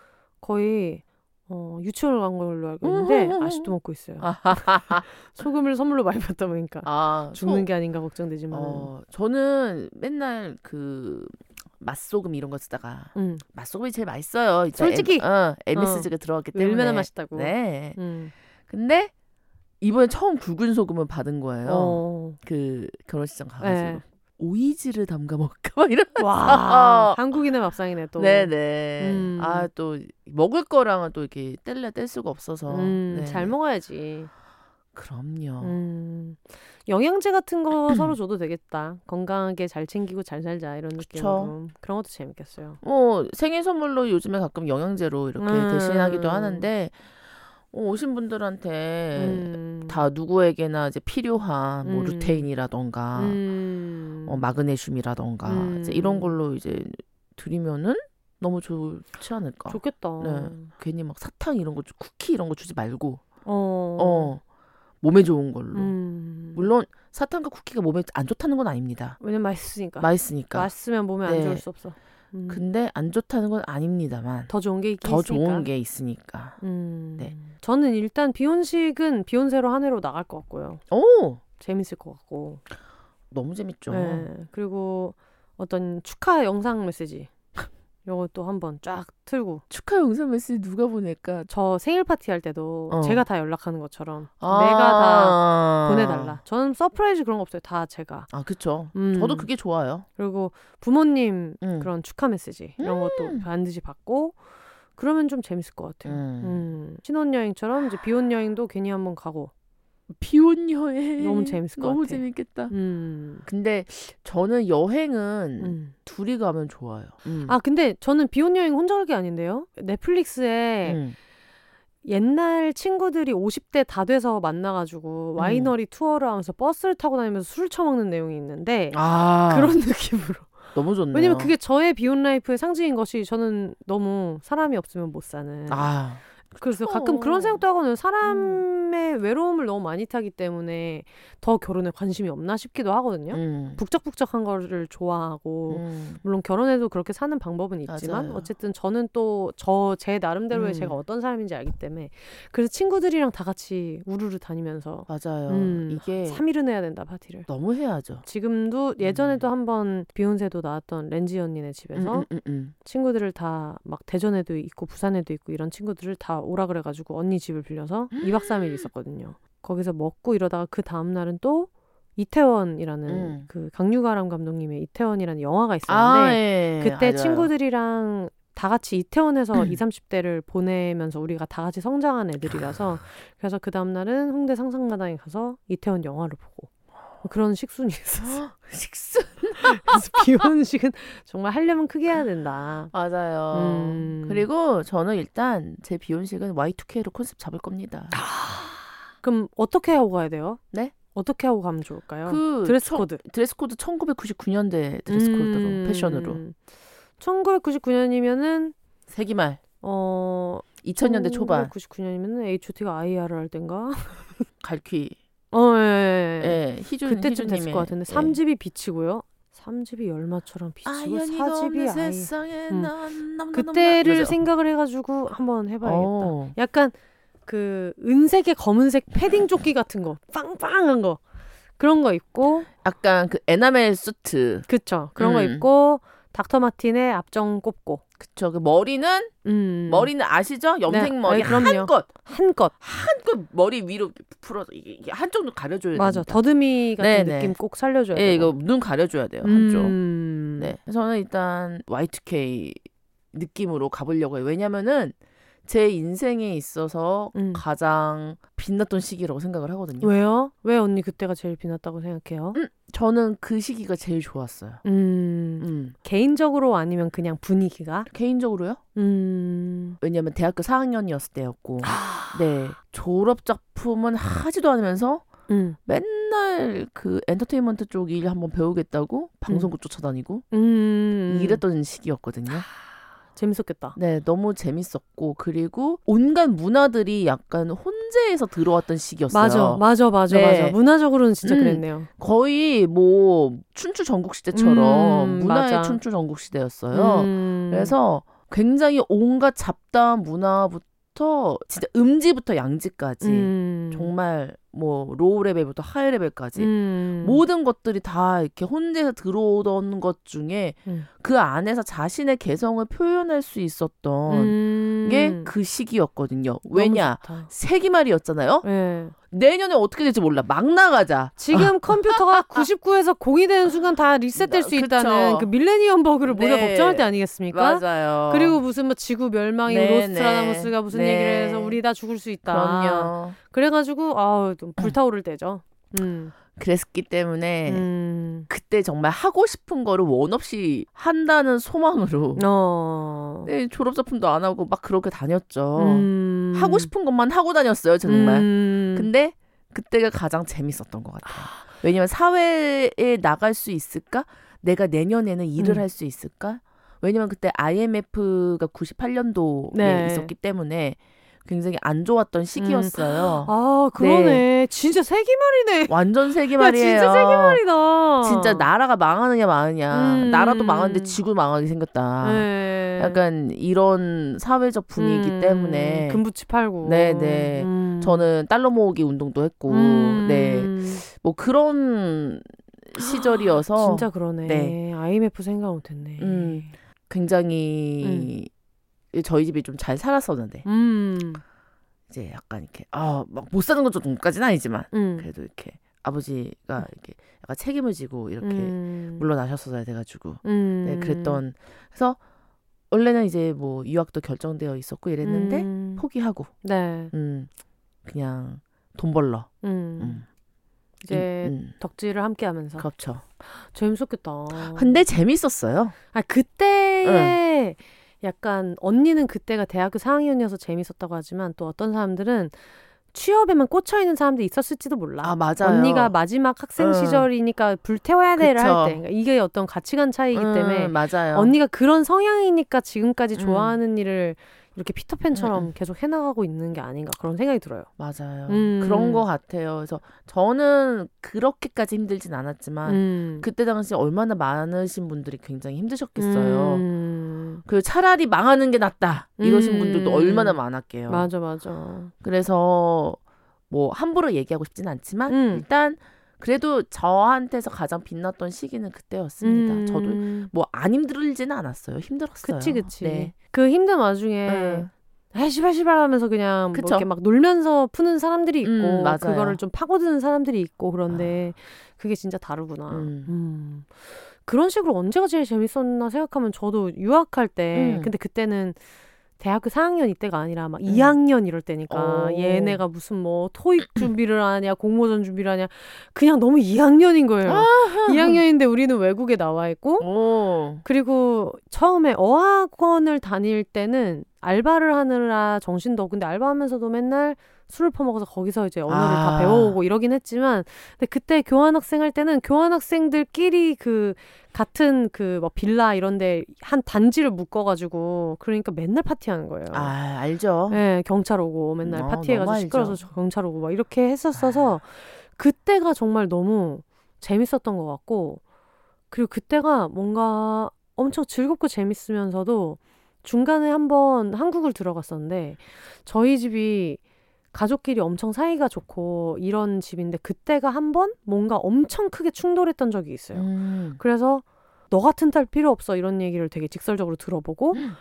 거의 어, 유치원을 간 걸로 알고 있는데 음, 음, 음, 아직도 먹고 있어요. *laughs* 소금을 선물로 많이 받다 보니까 아, 죽는 소- 게 아닌가 걱정되지만. 어, 저는 맨날 그 맛소금 이런 거 쓰다가 음. 맛소금이 제일 맛있어요. 이제 솔직히. M, 어, MSG가 들어갔기 때문에. 얼마나 맛있다고. 네. 음. 근데 이번에 처음 굵은 소금을 받은 거예요. 어. 그 결혼식장 가가지고 네. 오이지를 담가 먹까 막 이런. 와, 한국인의 밥상이네 또. 네네. 음. 아또 먹을 거랑은 또 이렇게 뗄래 뗄 수가 없어서. 음, 네. 잘 먹어야지. 그럼요. 음. 영양제 같은 거 *clears throat* 서로 줘도 되겠다. 건강하게 잘 챙기고 잘 살자 이런 느낌으로. 그런 것도 재밌겠어요. 뭐 생일 선물로 요즘에 가끔 영양제로 이렇게 음. 대신하기도 하는데 어, 오신 분들한테 음. 다 누구에게나 이제 필요한 뭐 음. 루테인이라던가 음. 어, 마그네슘이라던가 음. 이제 이런 걸로 이제 드리면은 너무 좋지 않을까. 좋겠다. 네. 괜히 막 사탕 이런 거 주- 쿠키 이런 거 주지 말고 어. 어 몸에 좋은 걸로. 음. 물론 사탕과 쿠키가 몸에 안 좋다는 건 아닙니다. 왜냐면 맛있으니까. 맛있으니까. 맛있으면 몸에 안 네. 좋을 수 없어. 음. 근데 안 좋다는 건 아닙니다만 더 좋은 게 있긴 더 있으니까. 좋은 게 있으니까. 음. 네. 저는 일단 비혼식은 비혼세로 한 해로 나갈 것 같고요. 오 재밌을 것 같고. 너무 재밌죠. 네. 그리고 어떤 축하 영상 메시지 요것도 한번 쫙 틀고 축하 영상 메시지 누가 보낼까? 저 생일 파티 할 때도 어. 제가 다 연락하는 것처럼 아. 내가 다 보내달라. 저는 surprise 그런 거 없어요. 다 제가. 아 그쵸. 음. 저도 그게 좋아요. 그리고 부모님 음. 그런 축하 메시지 이런 것도 반드시 받고 그러면 좀 재밌을 것 같아요. 음. 음. 신혼여행처럼 이제 비혼여행도 괜히 한번 가고. 비혼 여행 너무 재밌을 것 너무 같아. 재밌겠다. 음. 근데 저는 여행은 음. 둘이 가면 좋아요. 음. 아 근데 저는 비혼 여행 혼자 갈 게 아닌데요. 넷플릭스에 음. 옛날 친구들이 50대 다 돼서 만나가지고 음. 와이너리 투어를 하면서 버스를 타고 다니면서 술 처먹는 내용이 있는데 아 그런 *laughs* 느낌으로. 너무 좋네요. 왜냐면 그게 저의 비혼 life의 상징인 것이 저는 너무 사람이 없으면 못 사는 아 그래서 가끔 그런 생각도 하거든요. 사람의 외로움을 너무 많이 타기 때문에 더 결혼에 관심이 없나 싶기도 하거든요. 음. 북적북적한 거를 좋아하고 음. 물론 결혼해도 그렇게 사는 방법은 있지만 맞아요. 어쨌든 저는 또 저 제 나름대로의 음. 제가 어떤 사람인지 알기 때문에 그래서 친구들이랑 다 같이 우르르 다니면서 맞아요. 음, 이게 3일은 해야 된다 파티를. 너무 해야죠. 지금도 예전에도 한번 비혼세도 나왔던 렌지 언니네 집에서 음, 음, 음, 친구들을 다 막 대전에도 있고 부산에도 있고 이런 친구들을 다 오라 그래가지고 언니 집을 빌려서 2박 3일 있었거든요. 거기서 먹고 이러다가 그 다음 날은 또 이태원이라는 음. 그 강유가람 감독님의 이태원이라는 영화가 아, 있었는데 예. 그때 알아요. 친구들이랑 다 같이 이태원에서 음. 20, 30대를 보내면서 우리가 다 같이 성장한 애들이라서 그래서 그 다음 날은 홍대 상상마당에 가서 이태원 영화를 보고 그런 식순이 있었어. *gasps* 식수 그래서 비혼식은 정말 하려면 크게 해야 된다. 맞아요. 음. 그리고 저는 일단 제 비혼식은 Y2K로 컨셉 잡을 겁니다. 그럼 어떻게 하고 가야 돼요? 네? 어떻게 하고 가면 좋을까요? 그 드레스 청- 코드. 드레스 코드 1999년대 드레스 코드로 패션으로 1999년이면은 세기말 어 2000년대 초반 1999년이면은 H.O.T가 IR을 할 땐가? *laughs* 갈퀴 어, 예, 예. 예. 예, 희준 그때쯤 됐을 희준님의, 것 같은데 예. 3집이 비치고요. 3집이 열마처럼 비치고 아연이가 4집이 없는 아이. 세상에 음. 난 그때를 남- 생각을 해가지고 한번 해봐야겠다. 어. 약간 그 은색에 검은색 패딩 조끼 같은 거, 빵빵한 거 그런 거 입고, 약간 그 에나멜 수트 그쵸? 그런 거 음. 입고 닥터 마틴의 앞정 꼽고, 그쵸 그 머리는 음. 머리는 아시죠 염색 네, 머리 네. 한껏 한껏 한껏 머리 위로 풀어서 이게, 한쪽도 가려줘야 맞아 됩니다. 더듬이 같은 네, 네. 느낌 꼭 살려줘야 예, 되고. 이거 눈 가려줘야 돼요 한쪽. 음. 네, 저는 일단 Y2K 느낌으로 가보려고 해요. 왜냐면은 제 인생에 있어서 음. 가장 빛났던 시기라고 생각을 하거든요. 왜요? 왜 언니 그때가 제일 빛났다고 생각해요? 음. 저는 그 시기가 제일 좋았어요. 음. 음. 개인적으로 아니면 그냥 분위기가? 개인적으로요? 음. 왜냐면 대학교 4학년이었을 때였고, 아. 네 졸업 작품은 하지도 않으면서 음. 맨날 그 엔터테인먼트 쪽 일 한번 배우겠다고 방송국 쫓아다니고 음. 이랬던 시기였거든요. 재밌었겠다. 네, 너무 재밌었고 그리고 온갖 문화들이 약간 혼재해서 들어왔던 시기였어요. 맞아, 맞아, 맞아, 네. 맞아. 문화적으로는 진짜 음. 그랬네요. 거의 뭐 춘추 전국 시대처럼 음, 문화의 맞아. 춘추 전국 시대였어요. 음. 그래서 굉장히 온갖 잡다한 문화부터 진짜 음지부터 양지까지 음. 정말 뭐 low level부터 high level까지 음. 모든 것들이 다 이렇게 혼재해서 들어오던 것 중에 음. 그 안에서 자신의 개성을 표현할 수 있었던 음. 게그 시기였거든요. 왜냐? 세기말이었잖아요. 예. 내년에 어떻게 될지 몰라. 막 나가자. 지금 컴퓨터가 *laughs* 99에서 0이 되는 순간 다 리셋될 수 그쵸. 있다는 그 밀레니엄 버그를 네. 걱정할 때 아니겠습니까? 맞아요. 그리고 무슨 뭐 지구 멸망이 네, 로스트라다무스가 무슨 네. 얘기를 해서 우리 다 죽을 수 있다. 그럼요. 그래가지고 아우 좀 불타오를 때죠. 음. 그랬기 때문에 음. 그때 정말 하고 싶은 거를 원 없이 한다는 소망으로 어. 네, 졸업 작품도 안 하고 막 그렇게 다녔죠. 음. 하고 싶은 것만 하고 다녔어요, 정말. 음. 근데 그때가 가장 재밌었던 것 같아요. 왜냐면 사회에 나갈 수 있을까? 내가 내년에는 일을 음. 할수 있을까? 왜냐면 그때 IMF가 98년도에 네. 있었기 때문에 굉장히 안 좋았던 시기였어요. 아 그러네. 진짜 세기말이네. 완전 야 세기말이에요. 진짜 세기말이다. 진짜 나라가 망하느냐 마느냐. 음. 나라도 망하는데 지구 망하게 생겼다. 네. 약간 이런 사회적 분위기 음. 때문에 금부치 팔고. 네, 네. 음. 저는 달러 모으기 운동도 했고, 음. 네, 뭐 그런 시절이어서 진짜 그러네. 네. IMF 생각 못 했네. 음. 굉장히 저희 집이 좀 잘 살았었는데 음. 이제 약간 이렇게 아막 못 사는 건 정도까지는 아니지만 음. 그래도 이렇게 아버지가 이렇게 약간 책임을 지고 이렇게 음. 물러나셨어야 돼가지고 음. 네 그랬던 그래서 원래는 이제 뭐 유학도 결정되어 있었고 이랬는데 음. 포기하고 네. 음 그냥 돈 벌러 음. 음. 이제 음, 덕질을 함께 하면서 그렇죠. 재밌었겠다. 근데 재밌었어요. 아 그때에 약간 언니는 그때가 대학교 4학년이어서 재밌었다고 하지만 또 어떤 사람들은 취업에만 꽂혀 있는 사람도 있었을지도 몰라. 아 맞아요. 언니가 마지막 학생 응. 시절이니까 불태워야 돼를. 할 때. 그러니까 이게 어떤 가치관 차이기 음, 때문에 맞아요. 언니가 그런 성향이니까 지금까지 음. 좋아하는 일을 이렇게 피터팬처럼 음, 음. 계속 해나가고 있는 게 아닌가 그런 생각이 들어요. 맞아요. 음. 그런 거 같아요. 그래서 저는 그렇게까지 힘들진 않았지만 음. 그때 당시 얼마나 많으신 분들이 굉장히 힘드셨겠어요. 음. 그 차라리 망하는 게 낫다 이러신 음. 분들도 얼마나 많았게요. 맞아 맞아. 그래서 뭐 함부로 얘기하고 싶진 않지만 음. 일단 그래도 저한테서 가장 빛났던 시기는 그때였습니다. 음. 저도 뭐 안 힘들지는 않았어요. 힘들었어요. 그치 그치. 네. 그 힘든 와중에 네. 아 시발 시발 하면서 그냥 뭐. 이렇게 막 놀면서 푸는 사람들이 있고 음. 그거를 좀 파고드는 사람들이 있고 그런데 그게 진짜 다르구나. 음. 음. 그런 식으로 언제가 제일 재밌었나 생각하면 저도 유학할 때 음. 근데 그때는 대학교 4학년 이때가 아니라 막 음. 2학년 이럴 때니까 오. 얘네가 무슨 뭐 토익 *clears throat* 준비를 하냐 공모전 준비를 하냐 그냥 너무 2학년인 거예요. 2학년인데 우리는 외국에 나와 있고 오. 그리고 처음에 어학원을 다닐 때는 알바를 하느라 정신도 근데 알바하면서도 맨날 술을 퍼먹어서 거기서 이제 언어를 다 아. 배워오고 이러긴 했지만 근데 그때 교환학생 할 때는 교환학생들끼리 그 같은 그 뭐 빌라 이런데 한 단지를 묶어가지고 그러니까 맨날 파티하는 거예요. 아 알죠. 네, 경찰 오고 맨날 어, 파티해가지고. 시끄러워서 저- 경찰 오고 막 이렇게 했었어서 그때가 정말 너무 재밌었던 것 같고 그리고 그때가 뭔가 엄청 즐겁고 재밌으면서도 중간에 한번 한국을 들어갔었는데 저희 집이 가족끼리 엄청 사이가 좋고 이런 집인데 그때가 한 번 뭔가 엄청 크게 충돌했던 적이 있어요. 음. 그래서 너 같은 딸 필요 없어 이런 얘기를 되게 직설적으로 들어보고 음.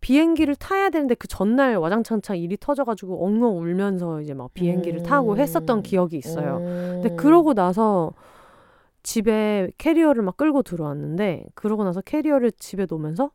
비행기를 타야 되는데 그 전날 와장창창 일이 터져가지고 엉엉 울면서 이제 막 비행기를 음. 타고 했었던 기억이 있어요. 음. 근데 그러고 나서 집에 캐리어를 막 끌고 들어왔는데 그러고 나서 캐리어를 집에 놓으면서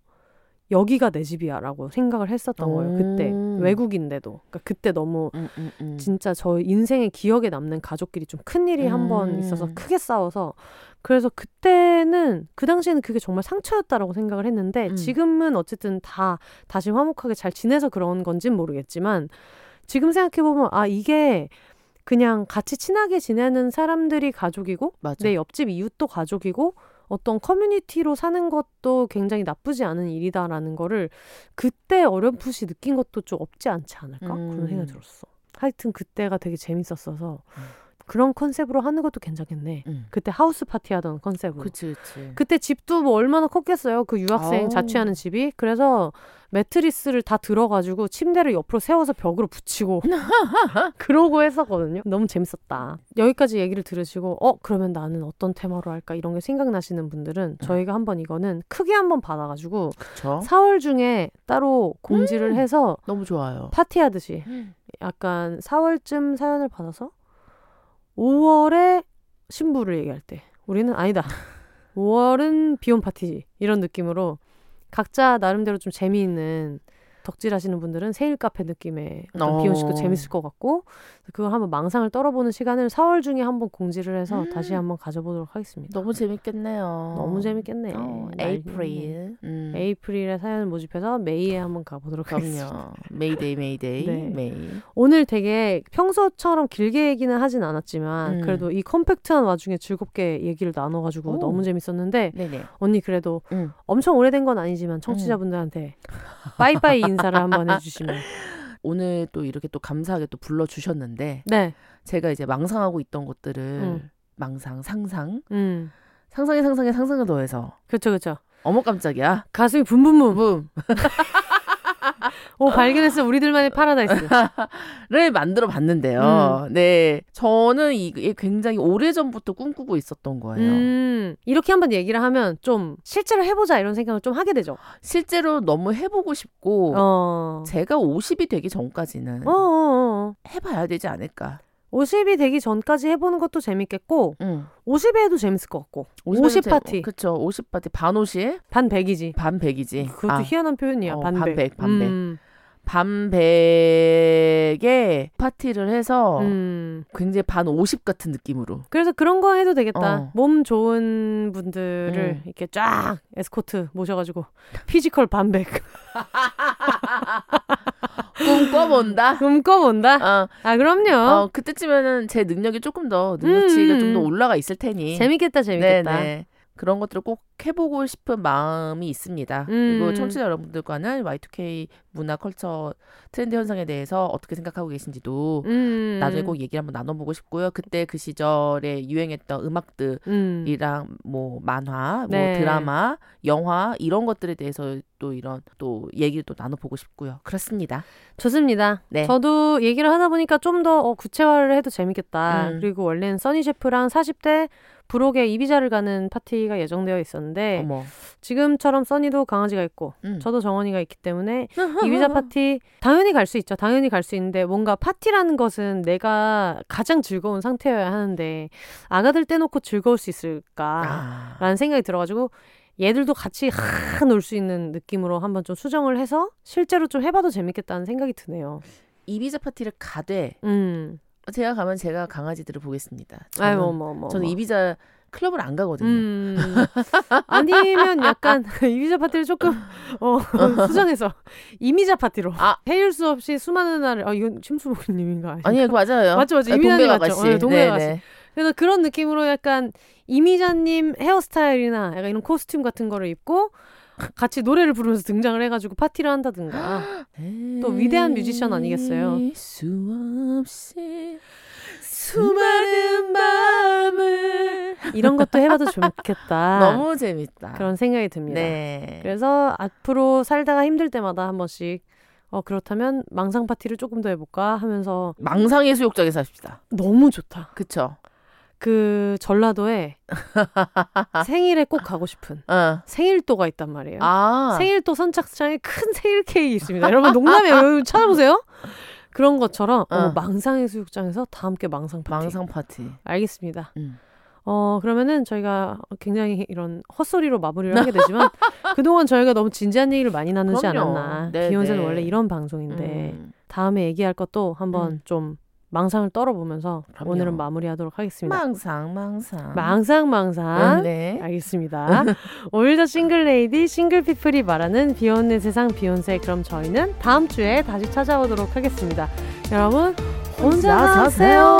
여기가 내 집이야라고 생각을 했었던 거예요. 그때 음. 외국인데도 그러니까 그때 너무 음, 음, 음. 진짜 저 인생의 기억에 남는 가족끼리 좀 큰 일이 한번 음. 있어서 크게 싸워서 그래서 그때는 그 당시에는 그게 정말 상처였다라고 생각을 했는데 음. 지금은 어쨌든 다 다시 화목하게 잘 지내서 그런 건진 모르겠지만 지금 생각해 보면 아 이게 그냥 같이 친하게 지내는 사람들이 가족이고 맞아. 내 옆집 이웃도 가족이고 어떤 커뮤니티로 사는 것도 굉장히 나쁘지 않은 일이다라는 거를 그때 어렴풋이 느낀 것도 좀 없지 않지 않을까 그런 음. 생각이 들었어. 하여튼 그때가 되게 재밌었어서 음. 그런 컨셉으로 하는 것도 괜찮겠네. 음. 그때 하우스 파티 하던 컨셉으로. 그치 그치. 그때 집도 뭐 얼마나 컸겠어요. 그 유학생 아우. 자취하는 집이. 그래서 매트리스를 다 들어가지고 침대를 옆으로 세워서 벽으로 붙이고 *laughs* 그러고 했었거든요. 너무 재밌었다. 여기까지 얘기를 들으시고 어 그러면 나는 어떤 테마로 할까 이런 게 생각나시는 분들은 저희가 한번 이거는 크게 한번 받아가지고 그쵸. 4월 중에 따로 공지를 음. 해서 너무 좋아요. 파티하듯이 약간 4월쯤 사연을 받아서 5월에 신부를 얘기할 때 우리는 아니다. *laughs* 5월은 비혼 파티지. 이런 느낌으로 각자 나름대로 좀 재미있는 덕질하시는 분들은 생일 카페 느낌의 어떤 어. 비혼식도 재밌을 것 같고 그걸 한번 망상을 떨어보는 시간을 4월 중에 한번 공지를 해서 음. 다시 한번 가져보도록 하겠습니다. 너무 재밌겠네요. 너무 재밌겠네. 어, 난리 April. 음. April에 사연을 모집해서 May에 한번 가보도록 하겠습니다. 그럼요. May Day May Day 네. May. 오늘 되게 평소처럼 길게 얘기는 하진 않았지만 음. 그래도 이 컴팩트한 와중에 즐겁게 얘기를 나눠가지고 오. 너무 재밌었는데 네네. 언니 그래도 음. 엄청 오래된 건 아니지만 청취자분들한테 빠이빠이 *laughs* 인사를 한번 해주시면 오늘 또 이렇게 또 감사하게 또 불러주셨는데 네, 제가 이제 망상하고 있던 것들을 음. 망상 상상 음, 상상에 상상에 상상을 더해서 그렇죠, 그렇죠. 어머 깜짝이야. 가슴이 붐붐붐. 붐. *laughs* 오 발견했어 우리들만의 파라다이스. 를 *laughs* 만들어 봤는데요. 네. 저는 이게 굉장히 오래전부터 꿈꾸고 있었던 거예요. 음, 이렇게 한번 얘기를 하면 좀 실제로 해보자 이런 생각을 좀 하게 되죠. 실제로 너무 해보고 싶고 어, 제가 50이 되기 전까지는 어, 어, 어. 해봐야 되지 않을까. 50이 되기 전까지 해보는 것도 재밌겠고 응. 50에 해도 재밌을 것 같고 50, 50 파티 그쵸. 50 파티. 반 50? 반 100이지. 반 100이지. 그것도 희한한 표현이야. 어, 반백. 반백, 반백. 음, 반 100에 파티를 해서 음. 굉장히 반 50 같은 느낌으로. 그래서 그런 거 해도 되겠다. 어. 몸 좋은 분들을 음. 이렇게 쫙 에스코트 모셔가지고 physical 반백 *laughs* *laughs* 꿈 꿔본다. 꿈꿔본다. 어, 아 그럼요. 어, 그때쯤에는 제 능력이 조금 더 능력치가 음. 좀더 올라가 있을 테니. 재밌겠다, 재밌겠다. 네네. 그런 것들을 꼭 해보고 싶은 마음이 있습니다. 음. 그리고 청취자 여러분들과는 Y2K 문화 컬처 트렌드 현상에 대해서 어떻게 생각하고 계신지도 음. 나중에 꼭 얘기를 한번 나눠보고 싶고요. 그때 그 시절에 유행했던 음악들 음. 이랑 뭐 만화, 네. 뭐 드라마, 영화 이런 것들에 대해서 또 이런 또 얘기를 또 나눠보고 싶고요. 그렇습니다. 좋습니다. 네. 저도 얘기를 하다 보니까 좀더 어, 구체화를 해도 재밌겠다. 음. 그리고 원래는 써니 셰프랑 40대 부록에 이비자를 가는 파티가 예정되어 있었는데 어머. 지금처럼 써니도 강아지가 있고 음. 저도 정원이가 있기 때문에 *laughs* 이비자 파티 당연히 갈 수 있죠. 당연히 갈 수 있는데 뭔가 파티라는 것은 내가 가장 즐거운 상태여야 하는데 아가들 떼놓고 즐거울 수 있을까? 아. 라는 생각이 들어가지고 얘들도 같이 놀수 있는 느낌으로 한번 좀 수정을 해서 실제로 좀 해봐도 재밌겠다는 생각이 드네요. 이비자 파티를 가되 음. 제가 가면 제가 강아지들을 보겠습니다. 아유, 저는, 뭐, 뭐. 저는 뭐. 이비자 클럽을 안 가거든요. 음. 아니면 약간 *laughs* 이미자 파티를 조금 어, *laughs* 수정해서 이미자 파티로 아. 해일 수 없이 수많은 날을 아 이건 침수복님인가 아니요, 그 맞아요. *laughs* 맞죠, 맞죠. 아, 이민아님 동백 맞죠. 어, 동백 네. 네. 그래서 그런 느낌으로 약간 이미자님 헤어스타일이나 약간 이런 코스튬 같은 거를 입고 같이 노래를 부르면서 등장을 해가지고 파티를 한다든가 *gasps* 또 위대한 뮤지션 아니겠어요? 수 없이 수많은 밤을 이런 것도 해봐도 좋겠다 *laughs* 너무 재밌다. 그런 생각이 듭니다. 네. 그래서 앞으로 살다가 힘들 때마다 한 번씩 어 그렇다면 망상 파티를 조금 더 해볼까 하면서 망상의 수욕장에 삽시다. 너무 좋다. 그쵸? 그 전라도에 *laughs* 생일에 꼭 가고 싶은 어. 생일도가 있단 말이에요. 아. 생일도 선착장에 큰 *laughs* 생일 케이크 있습니다. 여러분 농담이에요. 여러분 찾아보세요. 그런 것처럼 어, 어. 망상 해수욕장에서 다 함께 망상 파티. 망상 파티. 알겠습니다. 음. 어 그러면은 저희가 굉장히 이런 헛소리로 마무리를 하게 되지만 *laughs* 그동안 저희가 너무 진지한 얘기를 많이 나누지 그럼요. 않았나. 네, 비혼세는 네. 원래 이런 방송인데 음. 다음에 얘기할 것도 한번 음. 좀 망상을 떨어보면서 그럼요. 오늘은 마무리하도록 하겠습니다. 망상 망상. 망상 망상. 음, 네. 알겠습니다. 오늘도 single lady single people이 말하는 비혼네 세상 비혼세 그럼 저희는 다음 주에 다시 찾아오도록 하겠습니다. 여러분 혼자 혼자 사세요.